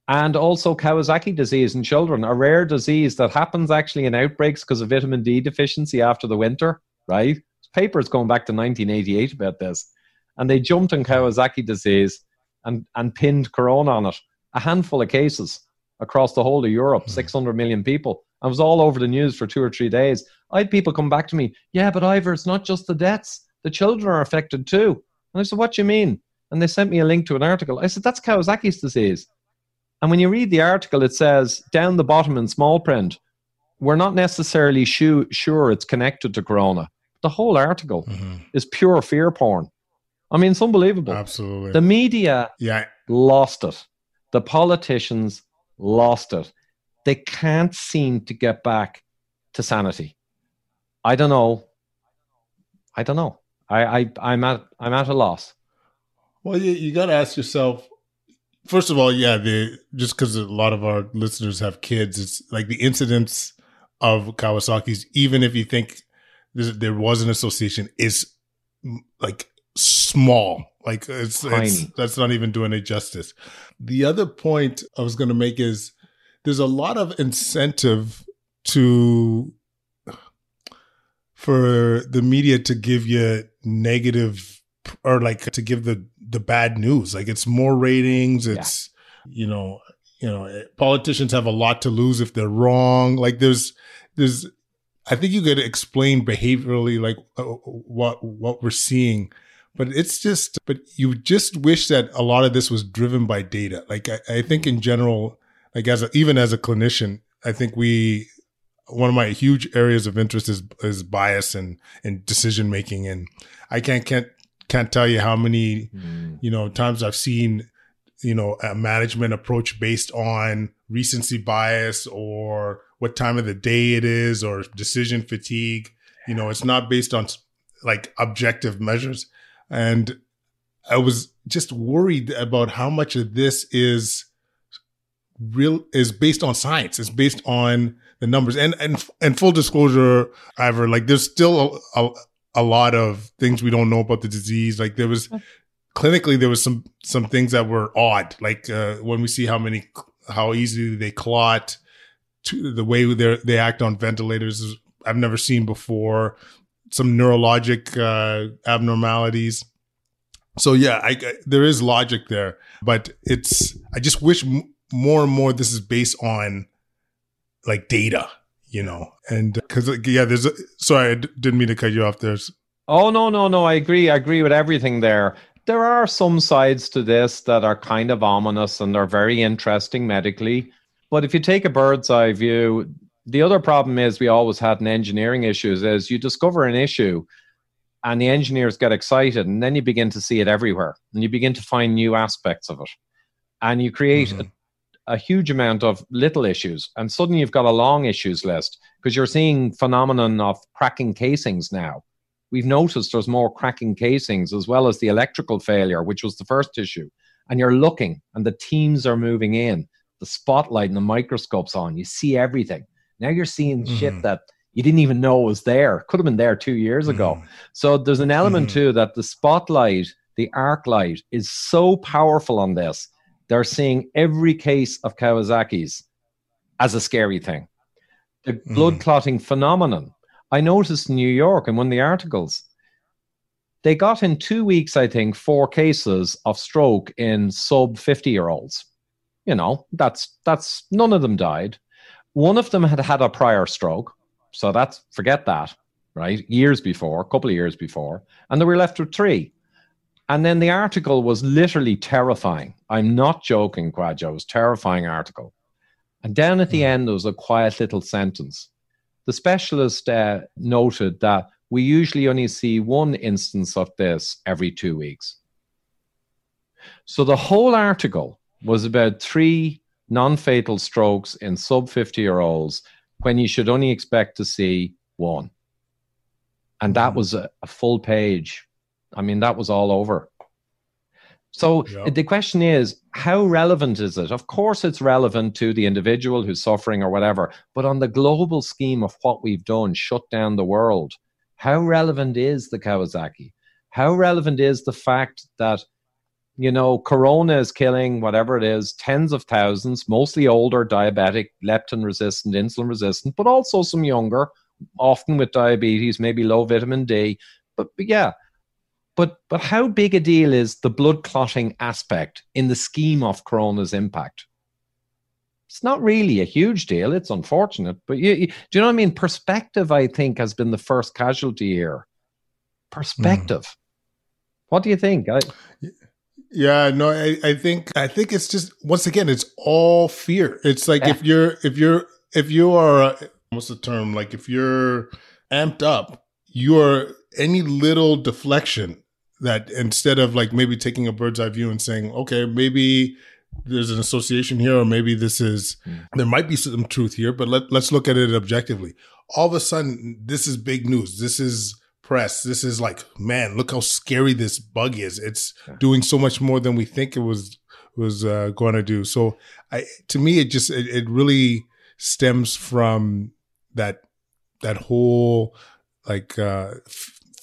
[SPEAKER 3] and also Kawasaki disease in children, a rare disease that happens actually in outbreaks because of vitamin D deficiency after the winter, right? Papers going back to 1988 about this. And they jumped on Kawasaki disease and, and pinned corona on it. A handful of cases across the whole of Europe, mm. 600 million people. I was all over the news for two or three days. I had people come back to me, yeah, but Ivor, it's not just the deaths. The children are affected too. And I said, what do you mean? And they sent me a link to an article. I said, that's Kawasaki's disease. And when you read the article, it says down the bottom in small print, we're not necessarily sure it's connected to corona. The whole article mm-hmm. is pure fear porn. I mean, it's unbelievable.
[SPEAKER 1] Absolutely.
[SPEAKER 3] The media
[SPEAKER 1] yeah.
[SPEAKER 3] lost it. The politicians lost it. They can't seem to get back to sanity. I don't know. I don't know. I, I I'm at I'm at a loss.
[SPEAKER 1] Well, you, you got to ask yourself First of all, yeah, the just because a lot of our listeners have kids, it's like the incidence of Kawasaki's, even if you think there was an association, is like small. Like it's, it's that's not even doing it justice. The other point I was going to make is there's a lot of incentive to for the media to give you negative or like to give the the bad news. Like it's more ratings. It's yeah. you know you know politicians have a lot to lose if they're wrong. Like there's there's I think you could explain behaviorally like uh, what what we're seeing, but it's just but you just wish that a lot of this was driven by data. Like I, I think in general, like as a, even as a clinician, I think we one of my huge areas of interest is is bias and and decision making and I can't can't can't tell you how many mm. you know times I've seen you know a management approach based on recency bias or what time of the day it is or decision fatigue. You know, it's not based on like objective measures. And I was just worried about how much of this is real is based on science. It's based on the numbers. And and and full disclosure, Ivor, like there's still a, a, a lot of things we don't know about the disease. Like there was clinically, there was some some things that were odd. Like uh, when we see how many how easily they clot, to the way they they act on ventilators, I've never seen before. Some neurologic uh, abnormalities. So yeah, I, I, there is logic there, but it's I just wish m- more and more this is based on like data you know, and because yeah, there's a, sorry, I d- didn't mean to cut you off. There's
[SPEAKER 3] oh no no no, I agree, I agree with everything there. There are some sides to this that are kind of ominous and they're very interesting medically, but if you take a bird's eye view, the other problem is we always had in engineering issues is you discover an issue and the engineers get excited and then you begin to see it everywhere and you begin to find new aspects of it and you create mm-hmm a huge amount of little issues and suddenly you've got a long issues list because you're seeing phenomenon of cracking casings now we've noticed there's more cracking casings as well as the electrical failure which was the first issue and you're looking and the teams are moving in the spotlight and the microscopes on you see everything now you're seeing mm-hmm. shit that you didn't even know was there could have been there two years mm-hmm. ago so there's an element mm-hmm. too that the spotlight the arc light is so powerful on this they're seeing every case of Kawasaki's as a scary thing. The mm. blood clotting phenomenon. I noticed in New York in one of the articles, they got in two weeks, I think, four cases of stroke in sub 50 year olds. You know, that's that's none of them died. One of them had had a prior stroke. So that's forget that, right? Years before, a couple of years before. And they were left with three. And then the article was literally terrifying. I'm not joking, Kwadwo. It was terrifying article. And down at the mm. end, there was a quiet little sentence. The specialist uh, noted that we usually only see one instance of this every two weeks. So the whole article was about three non fatal strokes in sub 50 year olds when you should only expect to see one. And that mm-hmm. was a, a full page. I mean, that was all over. So yeah. the question is, how relevant is it? Of course, it's relevant to the individual who's suffering or whatever, but on the global scheme of what we've done, shut down the world, how relevant is the Kawasaki? How relevant is the fact that, you know, Corona is killing whatever it is, tens of thousands, mostly older, diabetic, leptin resistant, insulin resistant, but also some younger, often with diabetes, maybe low vitamin D. But, but yeah, but but how big a deal is the blood clotting aspect in the scheme of corona's impact? It's not really a huge deal. It's unfortunate, but you, you, do you know what I mean? Perspective, I think, has been the first casualty here. Perspective. Mm. What do you think? I,
[SPEAKER 1] yeah, no, I, I think I think it's just once again, it's all fear. It's like if you're if you're if you are uh, what's the term? Like if you're amped up, you're any little deflection that instead of like maybe taking a bird's eye view and saying, okay, maybe there's an association here, or maybe this is mm. there might be some truth here, but let, let's look at it objectively. All of a sudden, this is big news. This is press. This is like, man, look how scary this bug is. It's doing so much more than we think it was was uh, going to do. So, I to me, it just it, it really stems from that that whole like uh,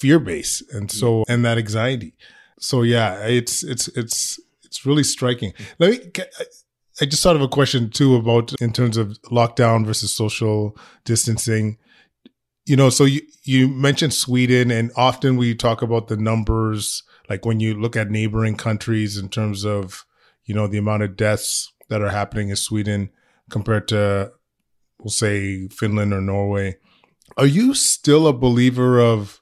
[SPEAKER 1] fear base. And so and that anxiety. So yeah it's it's it's it's really striking. Mm-hmm. Let me i just thought of a question too about in terms of lockdown versus social distancing. You know so you you mentioned sweden and often we talk about the numbers like when you look at neighboring countries in terms of you know the amount of deaths that are happening in sweden compared to we'll say finland or norway. Are you still a believer of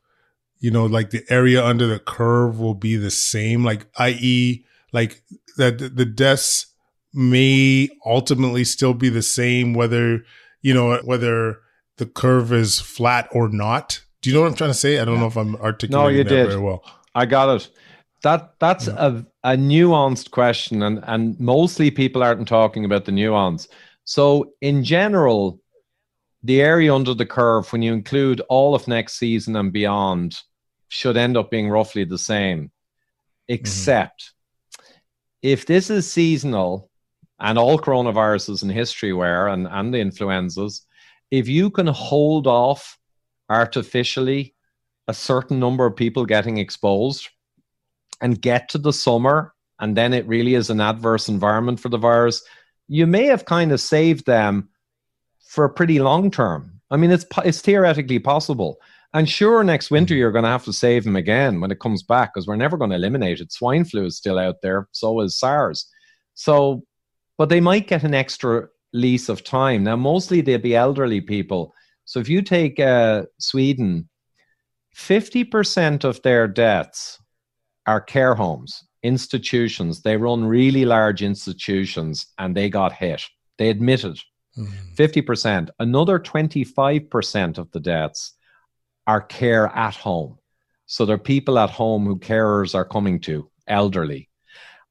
[SPEAKER 1] you know, like the area under the curve will be the same, like i.e., like that the deaths may ultimately still be the same, whether you know whether the curve is flat or not. Do you know what I'm trying to say? I don't know if I'm articulating no, you did. very well.
[SPEAKER 3] I got it. That that's yeah. a, a nuanced question, and and mostly people aren't talking about the nuance. So in general, the area under the curve, when you include all of next season and beyond, should end up being roughly the same, except mm-hmm. if this is seasonal and all coronaviruses in history were and, and the influenzas, if you can hold off artificially a certain number of people getting exposed and get to the summer, and then it really is an adverse environment for the virus, you may have kind of saved them for a pretty long term. I mean, it's it's theoretically possible. And sure, next winter mm-hmm. you're going to have to save them again when it comes back because we're never going to eliminate it. Swine flu is still out there, so is SARS. So, but they might get an extra lease of time. Now, mostly they'll be elderly people. So if you take uh, Sweden, 50% of their deaths are care homes, institutions. They run really large institutions and they got hit. They admitted mm-hmm. 50%. Another 25% of the deaths are care at home. So there are people at home who carers are coming to, elderly.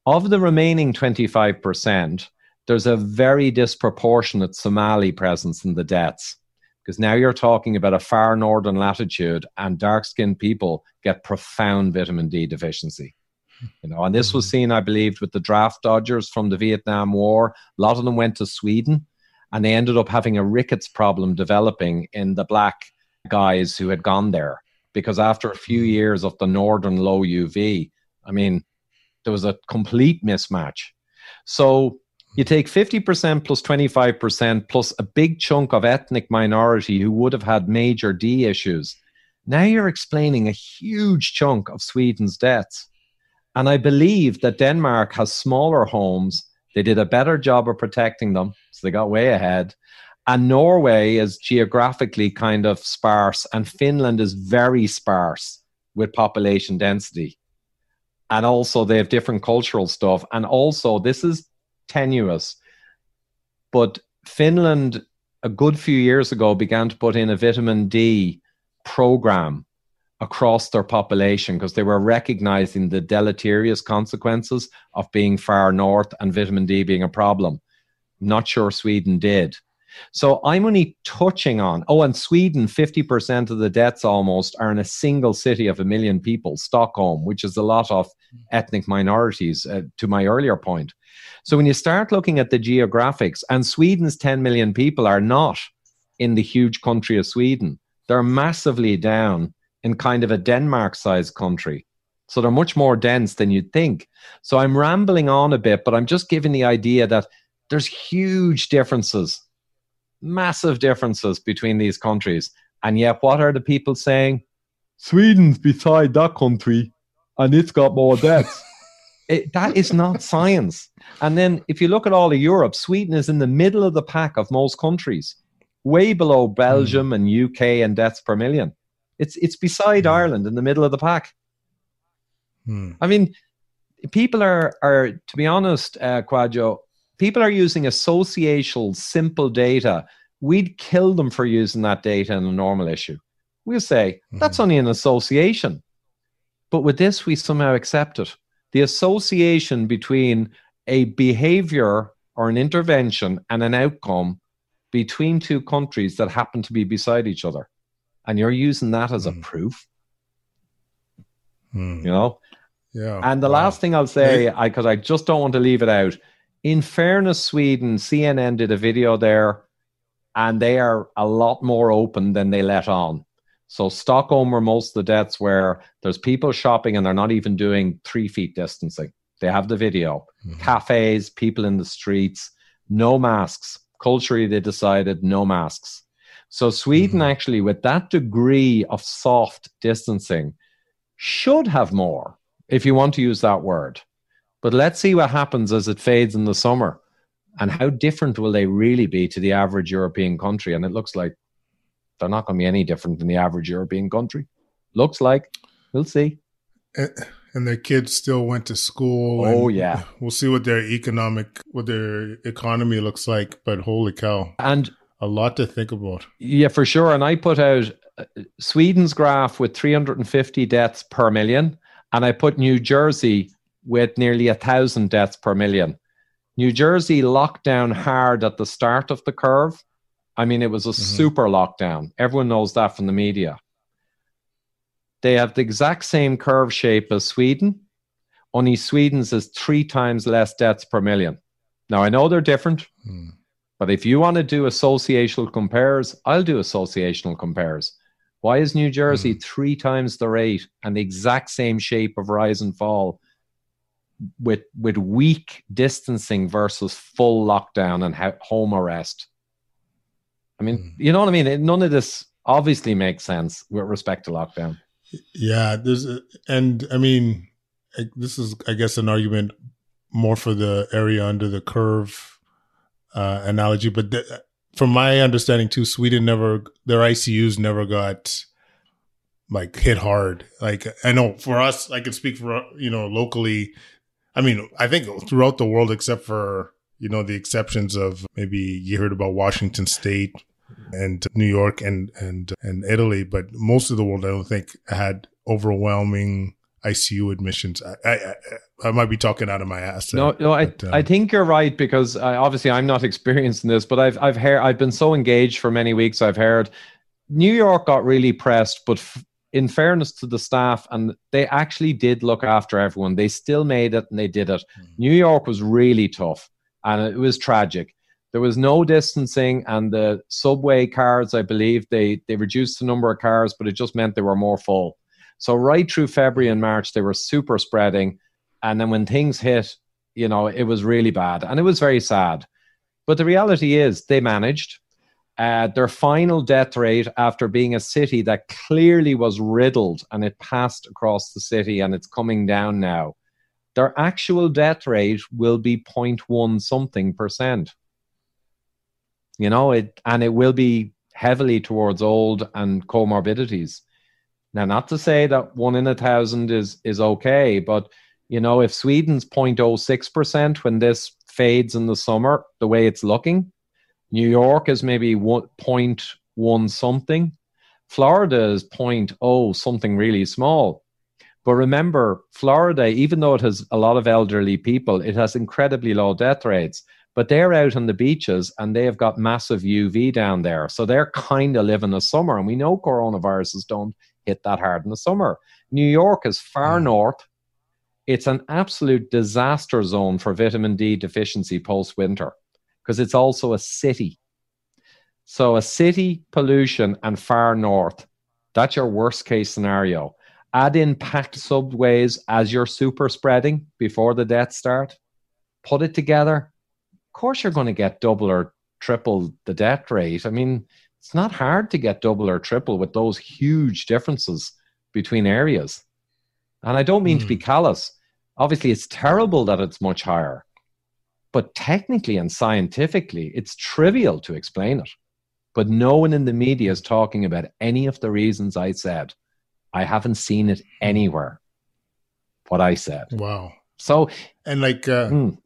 [SPEAKER 3] Of the remaining 25%, there's a very disproportionate Somali presence in the deaths. Because now you're talking about a far northern latitude, and dark skinned people get profound vitamin D deficiency. You know, and this was mm-hmm. seen, I believe, with the draft dodgers from the Vietnam War. A lot of them went to Sweden, and they ended up having a rickets problem developing in the black guys who had gone there because after a few mm-hmm. years of the northern low UV, I mean, there was a complete mismatch. So you take 50% plus 25% plus a big chunk of ethnic minority who would have had major D issues. Now you're explaining a huge chunk of Sweden's deaths. And I believe that Denmark has smaller homes. They did a better job of protecting them, so they got way ahead. And Norway is geographically kind of sparse, and Finland is very sparse with population density. And also, they have different cultural stuff. And also, this is tenuous, but Finland, a good few years ago, began to put in a vitamin D program across their population because they were recognizing the deleterious consequences of being far north and vitamin D being a problem. Not sure Sweden did. So I'm only touching on, oh, and Sweden, 50% of the deaths almost are in a single city of a million people, Stockholm, which is a lot of ethnic minorities, uh, to my earlier point. So when you start looking at the geographics, and Sweden's 10 million people are not in the huge country of Sweden, they're massively down in kind of a Denmark sized country. So they're much more dense than you'd think. So I'm rambling on a bit, but I'm just giving the idea that there's huge differences, massive differences between these countries. And yet, what are the people saying? Sweden's beside that country and it's got more deaths. it, that is not science. And then if you look at all of Europe, Sweden is in the middle of the pack of most countries, way below Belgium mm. and UK and deaths per million. It's it's beside mm. Ireland in the middle of the pack. Mm. I mean, people are are to be honest, uh, Kwadwo, people are using associational simple data. We'd kill them for using that data in a normal issue. We'll say mm. that's only an association. But with this, we somehow accept it. The association between a behavior or an intervention and an outcome between two countries that happen to be beside each other. And you're using that as mm. a hmm. proof. Mm. You know?
[SPEAKER 1] Yeah.
[SPEAKER 3] And the wow. last thing I'll say, because I, I just don't want to leave it out. In fairness, Sweden, CNN did a video there, and they are a lot more open than they let on. So Stockholm, where most of the deaths where there's people shopping and they're not even doing three feet distancing. They have the video. Mm-hmm. Cafes, people in the streets, no masks. Culturally, they decided no masks. So Sweden mm-hmm. actually, with that degree of soft distancing, should have more, if you want to use that word. But let's see what happens as it fades in the summer. And how different will they really be to the average European country? And it looks like they're not going to be any different than the average European country. Looks like. We'll see.
[SPEAKER 1] And their kids still went to school.
[SPEAKER 3] Oh yeah.
[SPEAKER 1] We'll see what their economic, what their economy looks like. But holy cow!
[SPEAKER 3] And
[SPEAKER 1] a lot to think about.
[SPEAKER 3] Yeah, for sure. And I put out uh, Sweden's graph with 350 deaths per million, and I put New Jersey with nearly a thousand deaths per million. New Jersey locked down hard at the start of the curve, I mean, it was a mm-hmm. super lockdown. Everyone knows that from the media. They have the exact same curve shape as Sweden, only Sweden's is three times less deaths per million. Now, I know they're different, mm. but if you want to do associational compares, I'll do associational compares. Why is New Jersey mm. three times the rate and the exact same shape of rise and fall with, with weak distancing versus full lockdown and home arrest? I mean, mm. you know what I mean? None of this obviously makes sense with respect to lockdown.
[SPEAKER 1] Yeah, there's, a, and I mean, this is, I guess, an argument more for the area under the curve uh, analogy. But th- from my understanding, too, Sweden never, their ICUs never got like hit hard. Like I know for us, I can speak for you know locally. I mean, I think throughout the world, except for you know the exceptions of maybe you heard about Washington State and New York and and and Italy, but most of the world I don't think had overwhelming ICU admissions. I, I, I might be talking out of my ass.
[SPEAKER 3] no, no, I, um, I think you're right because I, obviously I'm not experienced in this, but I've I've heard I've been so engaged for many weeks. I've heard New York got really pressed, but f- in fairness to the staff, and they actually did look after everyone. They still made it and they did it. Mm. New York was really tough and it was tragic. There was no distancing, and the subway cars, I believe, they they reduced the number of cars, but it just meant they were more full. So right through February and March, they were super spreading, and then when things hit, you know, it was really bad, and it was very sad. But the reality is, they managed. Uh, their final death rate after being a city that clearly was riddled and it passed across the city and it's coming down now. Their actual death rate will be 0.1 something percent you know it and it will be heavily towards old and comorbidities now not to say that one in a thousand is is okay but you know if sweden's 0.06% when this fades in the summer the way it's looking new york is maybe 1.1 something Florida is 0.0 something really small. But remember, Florida, even though it has a lot of elderly people, it has incredibly low death rates. But they're out on the beaches and they have got massive UV down there. So they're kind of living the summer. And we know coronaviruses don't hit that hard in the summer. New York is far mm. north. It's an absolute disaster zone for vitamin D deficiency post winter because it's also a city. So, a city, pollution, and far north, that's your worst case scenario. Add in packed subways as you're super spreading before the deaths start. Put it together. Of course, you're going to get double or triple the death rate. I mean, it's not hard to get double or triple with those huge differences between areas. And I don't mean mm. to be hmm. callous. Obviously, it's terrible that it's much higher. But technically and scientifically, it's trivial to explain it. But no one in the media is talking about any of the reasons I said. I haven't seen it anywhere. What I said.
[SPEAKER 4] Wow.
[SPEAKER 3] So,
[SPEAKER 4] and like, uh, mm.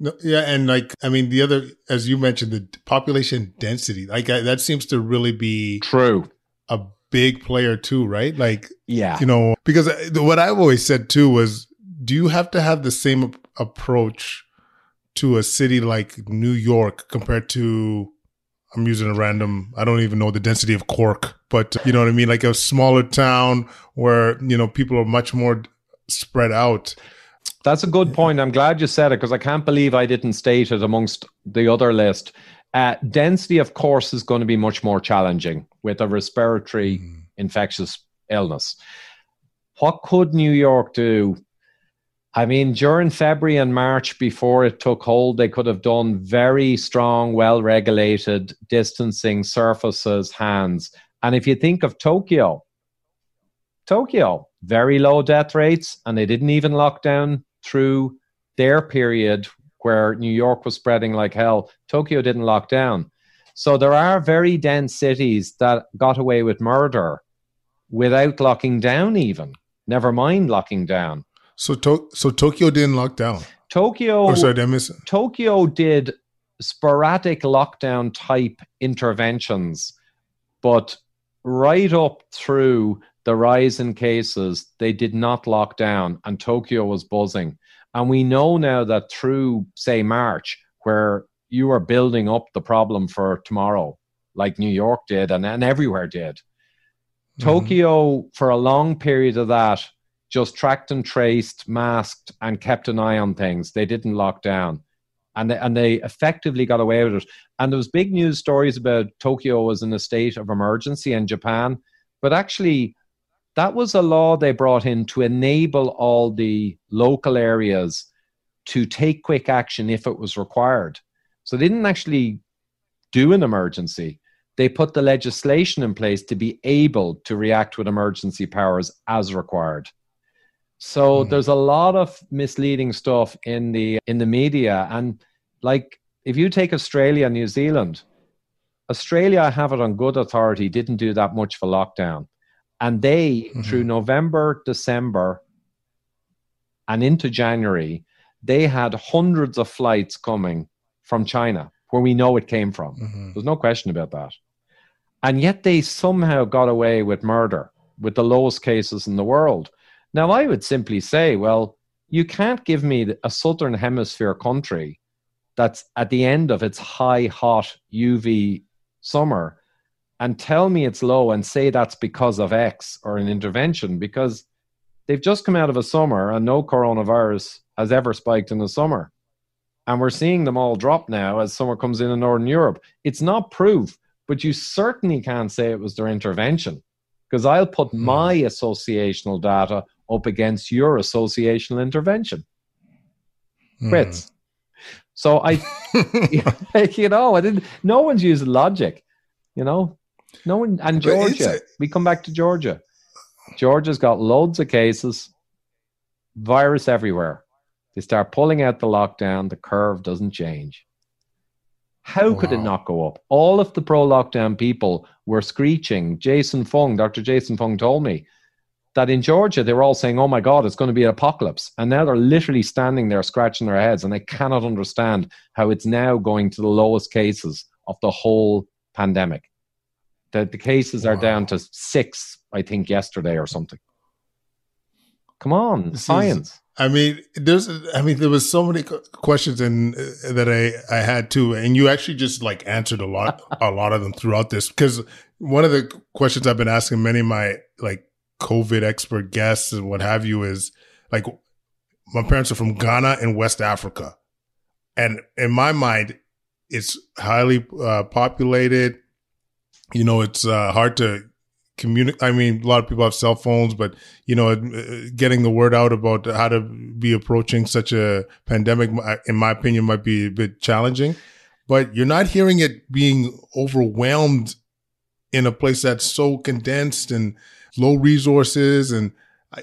[SPEAKER 4] no, yeah, and like, I mean, the other, as you mentioned, the population density, like uh, that seems to really be
[SPEAKER 3] true.
[SPEAKER 4] A big player too, right? Like,
[SPEAKER 3] yeah,
[SPEAKER 4] you know, because uh, what I've always said too was, do you have to have the same approach to a city like New York compared to I'm using a random, I don't even know the density of Cork, but you know what I mean? Like a smaller town where, you know, people are much more spread out.
[SPEAKER 3] That's a good point. I'm glad you said it because I can't believe I didn't state it amongst the other list. Uh, density, of course, is going to be much more challenging with a respiratory mm. infectious illness. What could New York do I mean, during February and March, before it took hold, they could have done very strong, well regulated distancing surfaces, hands. And if you think of Tokyo, Tokyo, very low death rates, and they didn't even lock down through their period where New York was spreading like hell. Tokyo didn't lock down. So there are very dense cities that got away with murder without locking down, even, never mind locking down.
[SPEAKER 4] So, to- so Tokyo didn't lock down.
[SPEAKER 3] Tokyo.
[SPEAKER 4] Oh, sorry, did I miss it?
[SPEAKER 3] Tokyo did sporadic lockdown type interventions, but right up through the rise in cases, they did not lock down, and Tokyo was buzzing. And we know now that through, say, March, where you are building up the problem for tomorrow, like New York did and, and everywhere did. Mm-hmm. Tokyo, for a long period of that, just tracked and traced, masked, and kept an eye on things. They didn't lock down. And they, and they effectively got away with it. And there was big news stories about Tokyo was in a state of emergency in Japan. But actually, that was a law they brought in to enable all the local areas to take quick action if it was required. So they didn't actually do an emergency. They put the legislation in place to be able to react with emergency powers as required. So mm. there's a lot of misleading stuff in the in the media, and like if you take Australia and New Zealand, Australia, I have it on good authority, didn't do that much for lockdown, and they mm-hmm. through November, December, and into January, they had hundreds of flights coming from China, where we know it came from. Mm-hmm. There's no question about that. And yet they somehow got away with murder with the lowest cases in the world. Now, I would simply say, well, you can't give me a southern hemisphere country that's at the end of its high, hot UV summer and tell me it's low and say that's because of X or an intervention because they've just come out of a summer and no coronavirus has ever spiked in the summer. And we're seeing them all drop now as summer comes in in Northern Europe. It's not proof, but you certainly can't say it was their intervention because I'll put hmm. my associational data up against your associational intervention. Crits. Mm. So I, you know, I didn't. No one's using logic. You know, no one. And Georgia, a, we come back to Georgia. Georgia's got loads of cases, virus everywhere. They start pulling out the lockdown. The curve doesn't change. How wow. could it not go up? All of the pro lockdown people were screeching. Jason Fung, Dr. Jason Fung told me that in Georgia they were all saying, "Oh my God, it's going to be an apocalypse," and now they're literally standing there scratching their heads, and they cannot understand how it's now going to the lowest cases of the whole pandemic. The, the cases are down to six, I think, yesterday or something. Come on, this science. Is,
[SPEAKER 1] I mean, there's, I mean, there was so many questions and uh, that I, I had too, and you actually just like answered a lot, a lot of them throughout this. Because one of the questions I've been asking many of my like COVID expert guests and what have you is like, my parents are from Ghana in West Africa, and in my mind, it's highly uh, populated. You know, it's uh, hard to communicate. I mean, a lot of people have cell phones, but you know, getting the word out about how to be approaching such a pandemic, in my opinion, might be a bit challenging. But you're not hearing it being overwhelmed in a place that's so condensed and low resources and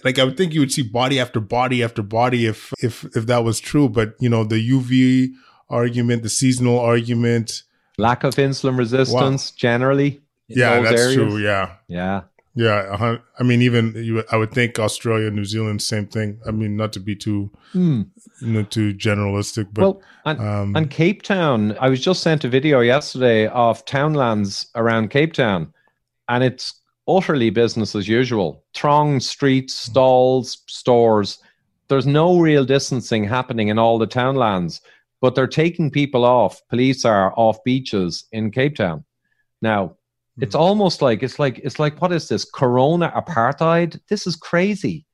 [SPEAKER 1] like I would think you would see body after body after body if if if that was true. But you know, the UV argument, the seasonal argument,
[SPEAKER 3] lack of insulin resistance wow. generally.
[SPEAKER 1] Yeah, that's areas. true. Yeah,
[SPEAKER 3] yeah,
[SPEAKER 1] yeah. I mean, even you, I would think Australia, New Zealand, same thing. I mean, not to be too, mm. you know, too generalistic, but
[SPEAKER 3] well, and, um, and Cape Town. I was just sent a video yesterday of townlands around Cape Town, and it's utterly business as usual. Throng streets, stalls, stores. There's no real distancing happening in all the townlands, but they're taking people off. Police are off beaches in Cape Town. Now, it's hmm. almost like it's like it's like what is this corona apartheid this is crazy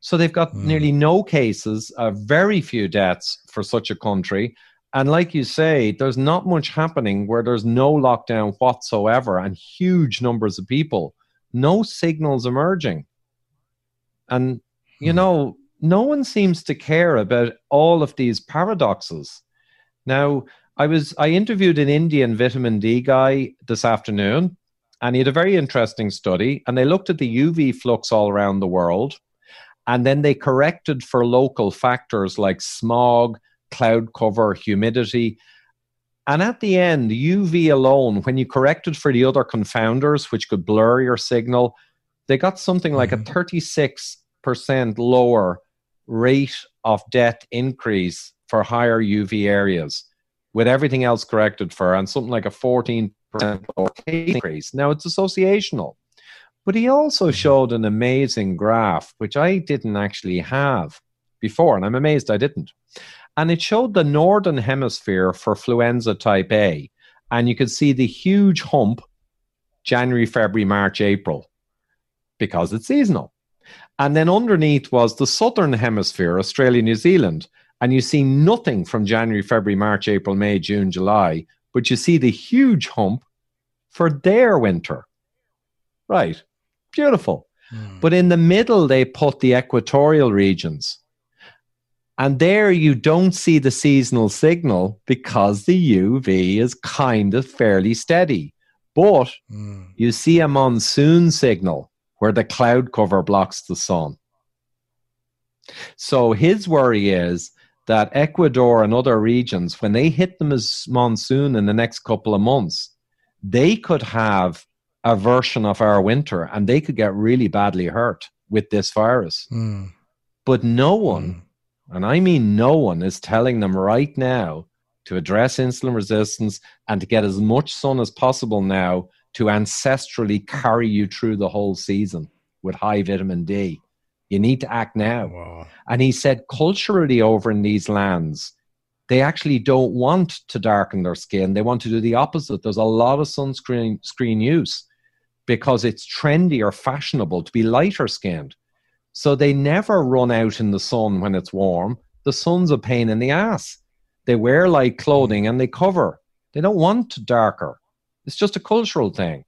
[SPEAKER 3] so they've got mm. nearly no cases uh, very few deaths for such a country and like you say there's not much happening where there's no lockdown whatsoever and huge numbers of people no signals emerging. And, you hmm. know, no one seems to care about all of these paradoxes. Now, I was I interviewed an Indian vitamin D guy this afternoon, and he had a very interesting study. And they looked at the UV flux all around the world, and then they corrected for local factors like smog, cloud cover, humidity, and at the end, UV alone, when you corrected for the other confounders, which could blur your signal, they got something like mm-hmm. a 36% lower rate of death increase for higher UV areas, with everything else corrected for, and something like a 14% increase. Now, it's associational. But he also mm-hmm. showed an amazing graph, which I didn't actually have before, and I'm amazed I didn't and it showed the northern hemisphere for influenza type A. And you could see the huge hump January, February, March, April, because it's seasonal. And then underneath was the southern hemisphere, Australia, New Zealand. And you see nothing from January, February, March, April, May, June, July, but you see the huge hump for their winter. Right. Beautiful. Mm. But in the middle, they put the equatorial regions. And there you don't see the seasonal signal because the UV is kind of fairly steady. But mm. you see a monsoon signal where the cloud cover blocks the sun. So his worry is that Ecuador and other regions, when they hit them as monsoon in the next couple of months, they could have a version of our winter and they could get really badly hurt with this virus. Mm. But no one mm and I mean no one, is telling them right now to address insulin resistance and to get as much sun as possible now to ancestrally carry you through the whole season with high vitamin D. You need to act now. Wow. And he said, culturally, over in these lands, they actually don't want to darken their skin. They want to do the opposite. There's a lot of sunscreen screen use because it's trendy or fashionable to be lighter skinned. So they never run out in the sun when it's warm. The sun's a pain in the ass. They wear light clothing and they cover. They don't want darker. It's just a cultural thing.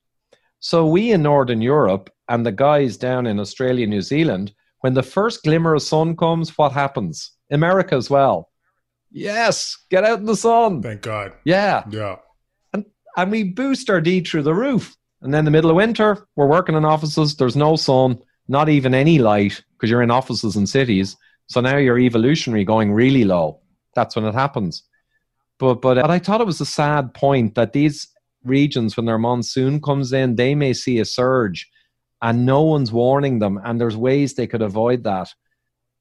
[SPEAKER 3] So we in Northern Europe and the guys down in Australia, New Zealand, when the first glimmer of sun comes, what happens? America as well. Yes, get out in the sun.
[SPEAKER 1] Thank God.
[SPEAKER 3] Yeah.
[SPEAKER 1] Yeah.
[SPEAKER 3] And and we boost our D through the roof. And then the middle of winter, we're working in offices, there's no sun not even any light because you're in offices and cities. So now you're evolutionary going really low. That's when it happens. But but, but I thought it was a sad point that these regions, when their monsoon comes in, they may see a surge, and no one's warning them. And there's ways they could avoid that.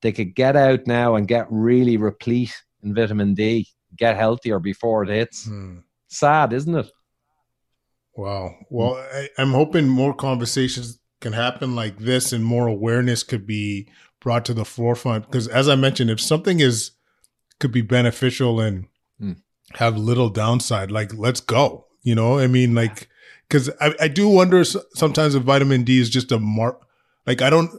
[SPEAKER 3] They could get out now and get really replete in vitamin D, get healthier before it hits. Hmm. Sad, isn't it?
[SPEAKER 1] Wow. Well, I, I'm hoping more conversations can happen like this and more awareness could be brought to the forefront. Because as I mentioned, if something is could be beneficial and mm. have little downside, like let's go. You know, I mean, like, because I, I do wonder sometimes if vitamin D is just a mark. Like, I don't,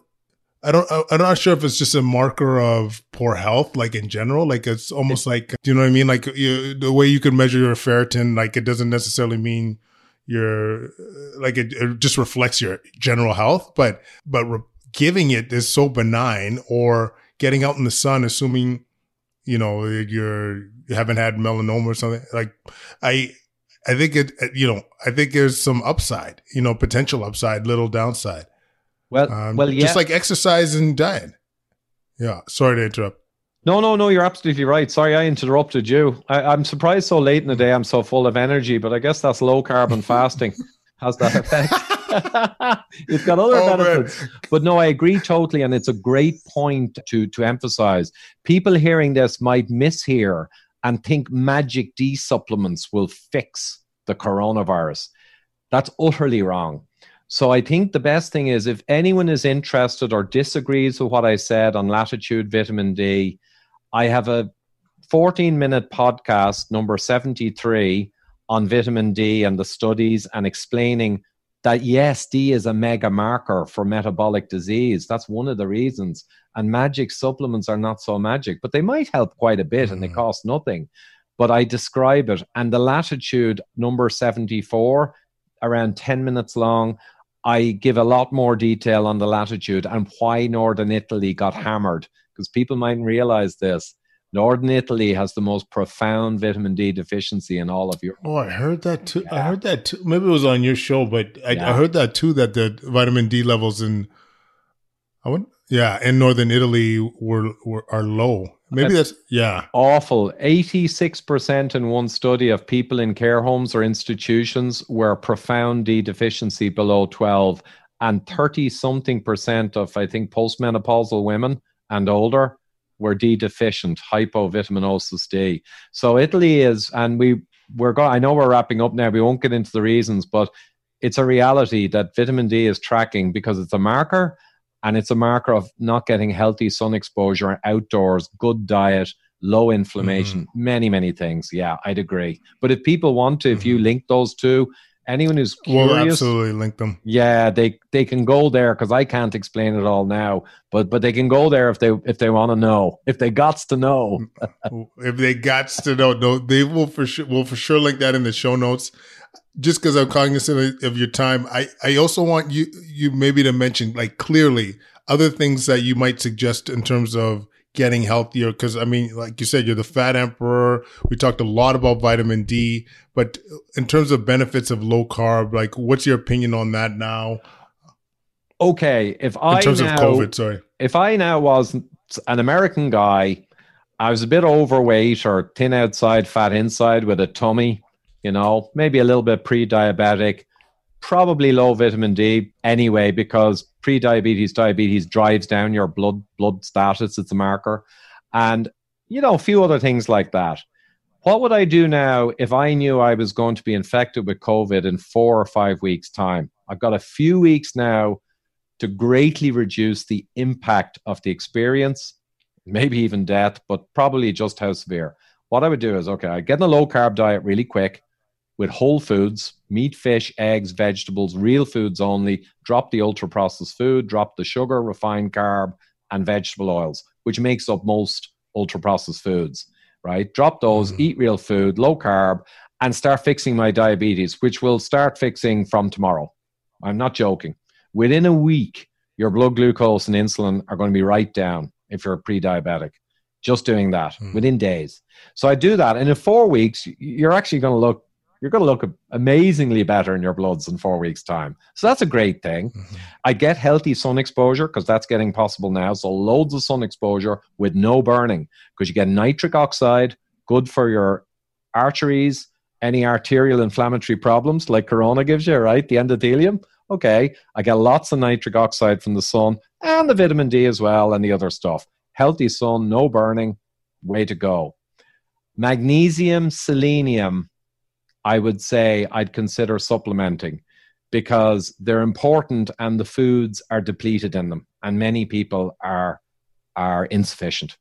[SPEAKER 1] I don't, I'm not sure if it's just a marker of poor health, like in general. Like it's almost like, do you know what I mean? Like you, the way you can measure your ferritin, like it doesn't necessarily mean your, like it, it just reflects your general health, but, but re- giving it is so benign or getting out in the sun, assuming, you know, you're, you haven't had melanoma or something. Like I, I think it, you know, I think there's some upside, you know, potential upside, little downside.
[SPEAKER 3] Well, um, well, yeah.
[SPEAKER 1] Just like exercise and diet. Yeah. Sorry to interrupt.
[SPEAKER 3] No, no, no. You're absolutely right. Sorry, I interrupted you. I, am surprised so late in the day. I'm so full of energy, but I guess that's low carbon fasting has that effect. it's got other oh, benefits, man. but no, I agree totally, and it's a great point to to emphasize. People hearing this might mishear and think magic D supplements will fix the coronavirus. That's utterly wrong. So I think the best thing is if anyone is interested or disagrees with what I said on latitude vitamin D, I have a 14 minute podcast number 73 on vitamin D and the studies and explaining that yes, D is a mega marker for metabolic disease. That's one of the reasons. And magic supplements are not so magic, but they might help quite a bit mm. and they mm. cost nothing. But I describe it. And the latitude number 74, around 10 minutes long, I give a lot more detail on the latitude and why Northern Italy got hammered because people mightn't realize this. Northern Italy has the most profound vitamin D deficiency in all of Europe.
[SPEAKER 1] Oh, I heard that too. Yeah. I heard that too. Maybe it was on your show, but I, yeah. I heard that too. That the vitamin D levels in, I went, yeah, in Northern Italy were, were are low. Maybe that's, that's yeah.
[SPEAKER 3] Awful. 86% in one study of people in care homes or institutions were profound D deficiency below 12 and 30 something percent of I think postmenopausal women and older were D deficient, hypovitaminosis D. So Italy is and we we're going I know we're wrapping up now. We won't get into the reasons, but it's a reality that vitamin D is tracking because it's a marker and it's a marker of not getting healthy sun exposure outdoors, good diet, low inflammation, mm-hmm. many, many things. Yeah, I'd agree. But if people want to, mm-hmm. if you mm-hmm. link those two, anyone who's curious,
[SPEAKER 1] we'll absolutely link them.
[SPEAKER 3] Yeah, they they can go there because I can't explain it all now. But but they can go there if they if they want to know, if they got to know, mm, mm,
[SPEAKER 1] if they got to know, no, they will for sure. We'll for sure link that in the show notes just because I'm cognizant of your time, I, I also want you you maybe to mention like clearly other things that you might suggest in terms of getting healthier. Because I mean, like you said, you're the fat emperor. We talked a lot about vitamin D, but in terms of benefits of low carb, like what's your opinion on that now?
[SPEAKER 3] Okay, if I
[SPEAKER 1] in terms
[SPEAKER 3] now,
[SPEAKER 1] of COVID, sorry,
[SPEAKER 3] if I now was an American guy, I was a bit overweight or thin outside, fat inside with a tummy you know, maybe a little bit pre diabetic, probably low vitamin D anyway, because pre diabetes, diabetes drives down your blood blood status. It's a marker. And, you know, a few other things like that. What would I do now if I knew I was going to be infected with COVID in four or five weeks' time? I've got a few weeks now to greatly reduce the impact of the experience, maybe even death, but probably just how severe. What I would do is okay, I get in a low carb diet really quick with whole foods, meat, fish, eggs, vegetables, real foods only. Drop the ultra processed food, drop the sugar, refined carb, and vegetable oils, which makes up most ultra processed foods, right? Drop those, mm-hmm. eat real food, low carb, and start fixing my diabetes, which will start fixing from tomorrow. I'm not joking. Within a week, your blood glucose and insulin are going to be right down if you're pre diabetic. Just doing that mm-hmm. within days. So I do that. And in four weeks, you're actually going to look you're going to look amazingly better in your bloods in four weeks' time. So that's a great thing. Mm-hmm. I get healthy sun exposure because that's getting possible now. So loads of sun exposure with no burning because you get nitric oxide, good for your arteries, any arterial inflammatory problems like corona gives you, right? The endothelium. Okay, I get lots of nitric oxide from the sun and the vitamin D as well and the other stuff. Healthy sun, no burning, way to go. Magnesium, selenium, I would say I'd consider supplementing because they're important and the foods are depleted in them, and many people are are insufficient.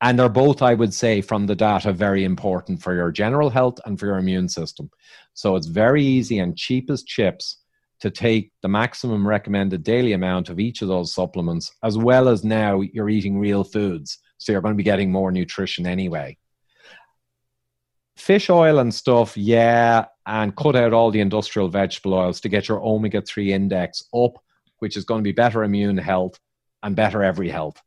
[SPEAKER 3] And they're both, I would say, from the data, very important for your general health and for your immune system. So it's very easy and cheap as chips to take the maximum recommended daily amount of each of those supplements, as well as now you're eating real foods. So you're going to be getting more nutrition anyway. Fish oil and stuff, yeah, and cut out all the industrial vegetable oils to get your omega 3 index up, which is going to be better immune health and better every health.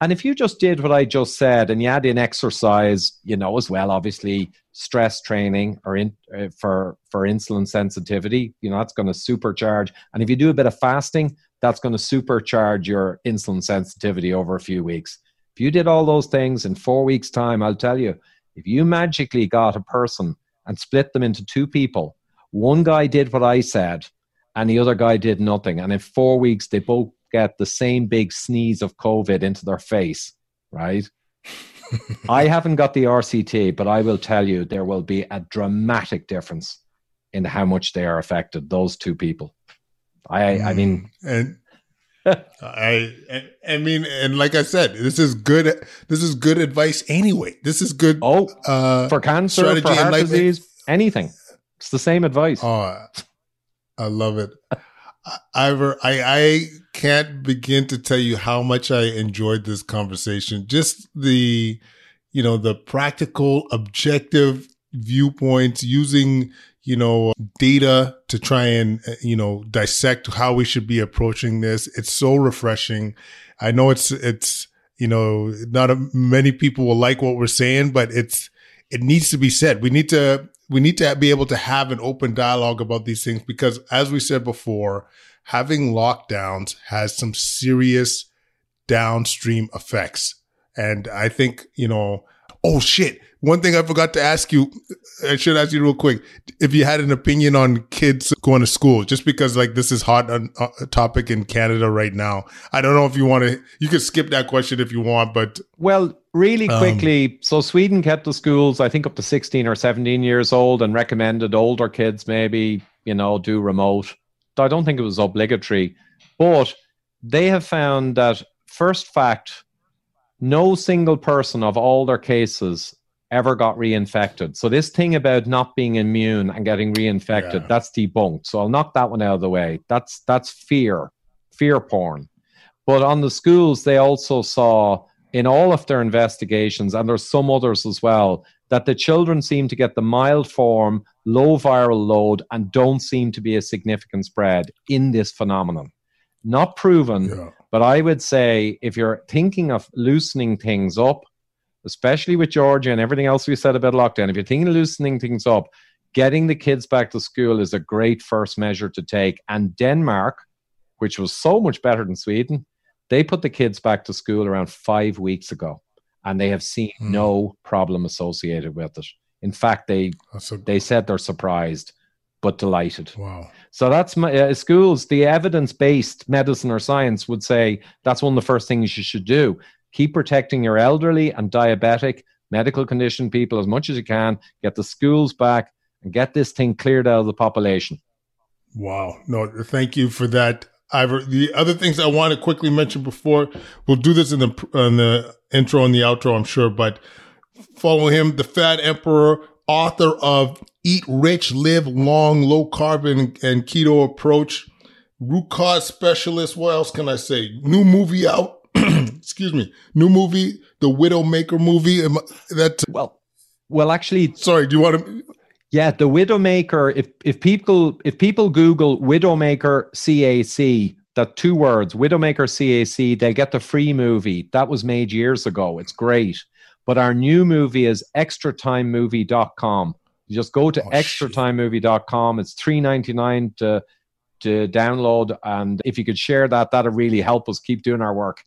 [SPEAKER 3] And if you just did what I just said and you add in exercise, you know, as well, obviously stress training or in, uh, for for insulin sensitivity, you know, that's going to supercharge. And if you do a bit of fasting, that's going to supercharge your insulin sensitivity over a few weeks. If you did all those things in four weeks' time, I'll tell you, if you magically got a person and split them into two people, one guy did what I said, and the other guy did nothing, and in four weeks they both get the same big sneeze of COVID into their face, right? I haven't got the RCT, but I will tell you there will be a dramatic difference in how much they are affected. Those two people. I, I mean,
[SPEAKER 1] mm, and I, I mean, and like I said, this is good. This is good advice anyway. This is good.
[SPEAKER 3] Oh, uh, for cancer, for heart disease, anything. It's the same advice.
[SPEAKER 1] Oh, I love it. Ivor, I, I can't begin to tell you how much I enjoyed this conversation. Just the, you know, the practical, objective viewpoints using, you know, data to try and, uh, you know, dissect how we should be approaching this. It's so refreshing. I know it's, it's, you know, not a, many people will like what we're saying, but it's, it needs to be said. We need to we need to be able to have an open dialogue about these things because as we said before, having lockdowns has some serious downstream effects. And I think, you know, oh shit. One thing I forgot to ask you, I should ask you real quick, if you had an opinion on kids going to school, just because like this is hot on uh, a topic in Canada right now. I don't know if you want to, you could skip that question if you want, but.
[SPEAKER 3] Well, really um, quickly. Um, so Sweden kept the schools, I think up to 16 or 17 years old and recommended older kids maybe, you know, do remote. I don't think it was obligatory, but they have found that first fact, no single person of all their cases ever got reinfected. So this thing about not being immune and getting reinfected, yeah. that's debunked. So I'll knock that one out of the way. That's that's fear, fear porn. But on the schools, they also saw in all of their investigations, and there's some others as well, that the children seem to get the mild form, low viral load, and don't seem to be a significant spread in this phenomenon. Not proven, yeah. but I would say if you're thinking of loosening things up, especially with Georgia and everything else we said about lockdown, if you're thinking of loosening things up, getting the kids back to school is a great first measure to take. And Denmark, which was so much better than Sweden, they put the kids back to school around five weeks ago and they have seen mm. no problem associated with it. In fact, they a- they said they're surprised but delighted.
[SPEAKER 1] Wow!
[SPEAKER 3] So that's my uh, schools. The evidence based medicine or science would say that's one of the first things you should do. Keep protecting your elderly and diabetic, medical condition people as much as you can. Get the schools back and get this thing cleared out of the population.
[SPEAKER 1] Wow! No, thank you for that. Ivor, the other things I want to quickly mention before we'll do this in the in the intro and the outro, I'm sure, but follow him, the Fat Emperor, author of Eat Rich, Live Long, Low Carbon and Keto Approach, root cause specialist. What else can I say? New movie out. Excuse me. New movie, the Widowmaker movie. That
[SPEAKER 3] well, well, actually,
[SPEAKER 1] sorry. Do you want to?
[SPEAKER 3] Yeah, the Widowmaker. If if people if people Google Widowmaker CAC, that two words, Widowmaker CAC, they'll get the free movie. That was made years ago. It's great. But our new movie is extratimemovie.com. You just go to oh, extratimemovie.com. It's three ninety nine to to download, and if you could share that, that'll really help us keep doing our work.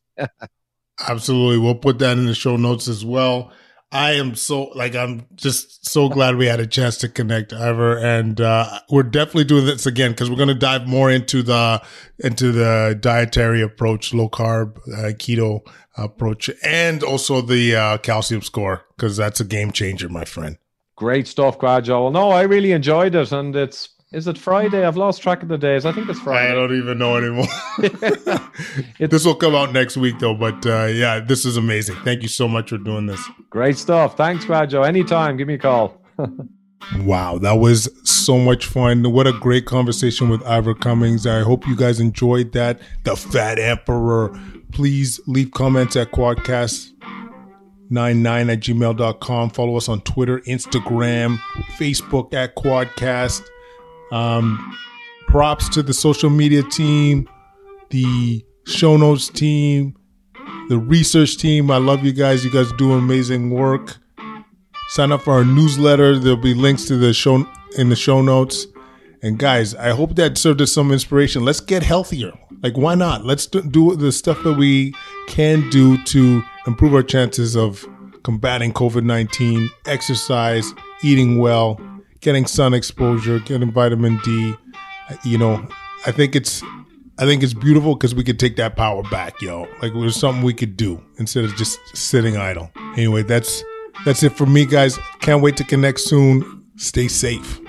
[SPEAKER 1] Absolutely, we'll put that in the show notes as well. I am so like I'm just so glad we had a chance to connect, Ivor, and uh, we're definitely doing this again because we're going to dive more into the into the dietary approach, low carb, uh, keto approach, and also the uh, calcium score because that's a game changer, my friend.
[SPEAKER 3] Great stuff, Kwadwo. No, I really enjoyed it, and it's is it Friday? I've lost track of the days. I think it's Friday.
[SPEAKER 1] I don't even know anymore. this will come out next week, though. But uh, yeah, this is amazing. Thank you so much for doing this.
[SPEAKER 3] Great stuff. Thanks, Kwadwo. Anytime, give me a call.
[SPEAKER 1] wow, that was so much fun. What a great conversation with Ivor Cummins. I hope you guys enjoyed that. The Fat Emperor. Please leave comments at Quadcast 99 at gmail.com. Follow us on Twitter, Instagram, Facebook at Quadcast. Um, props to the social media team, the show notes team, the research team. I love you guys. You guys do amazing work. Sign up for our newsletter. There'll be links to the show in the show notes. And guys, I hope that served as some inspiration. Let's get healthier. Like, why not? Let's do the stuff that we can do to improve our chances of combating COVID 19, exercise, eating well, getting sun exposure, getting vitamin D. Uh, you know, I think it's I think it's beautiful because we could take that power back, yo. Like there's something we could do instead of just sitting idle. Anyway, that's that's it for me, guys. Can't wait to connect soon. Stay safe.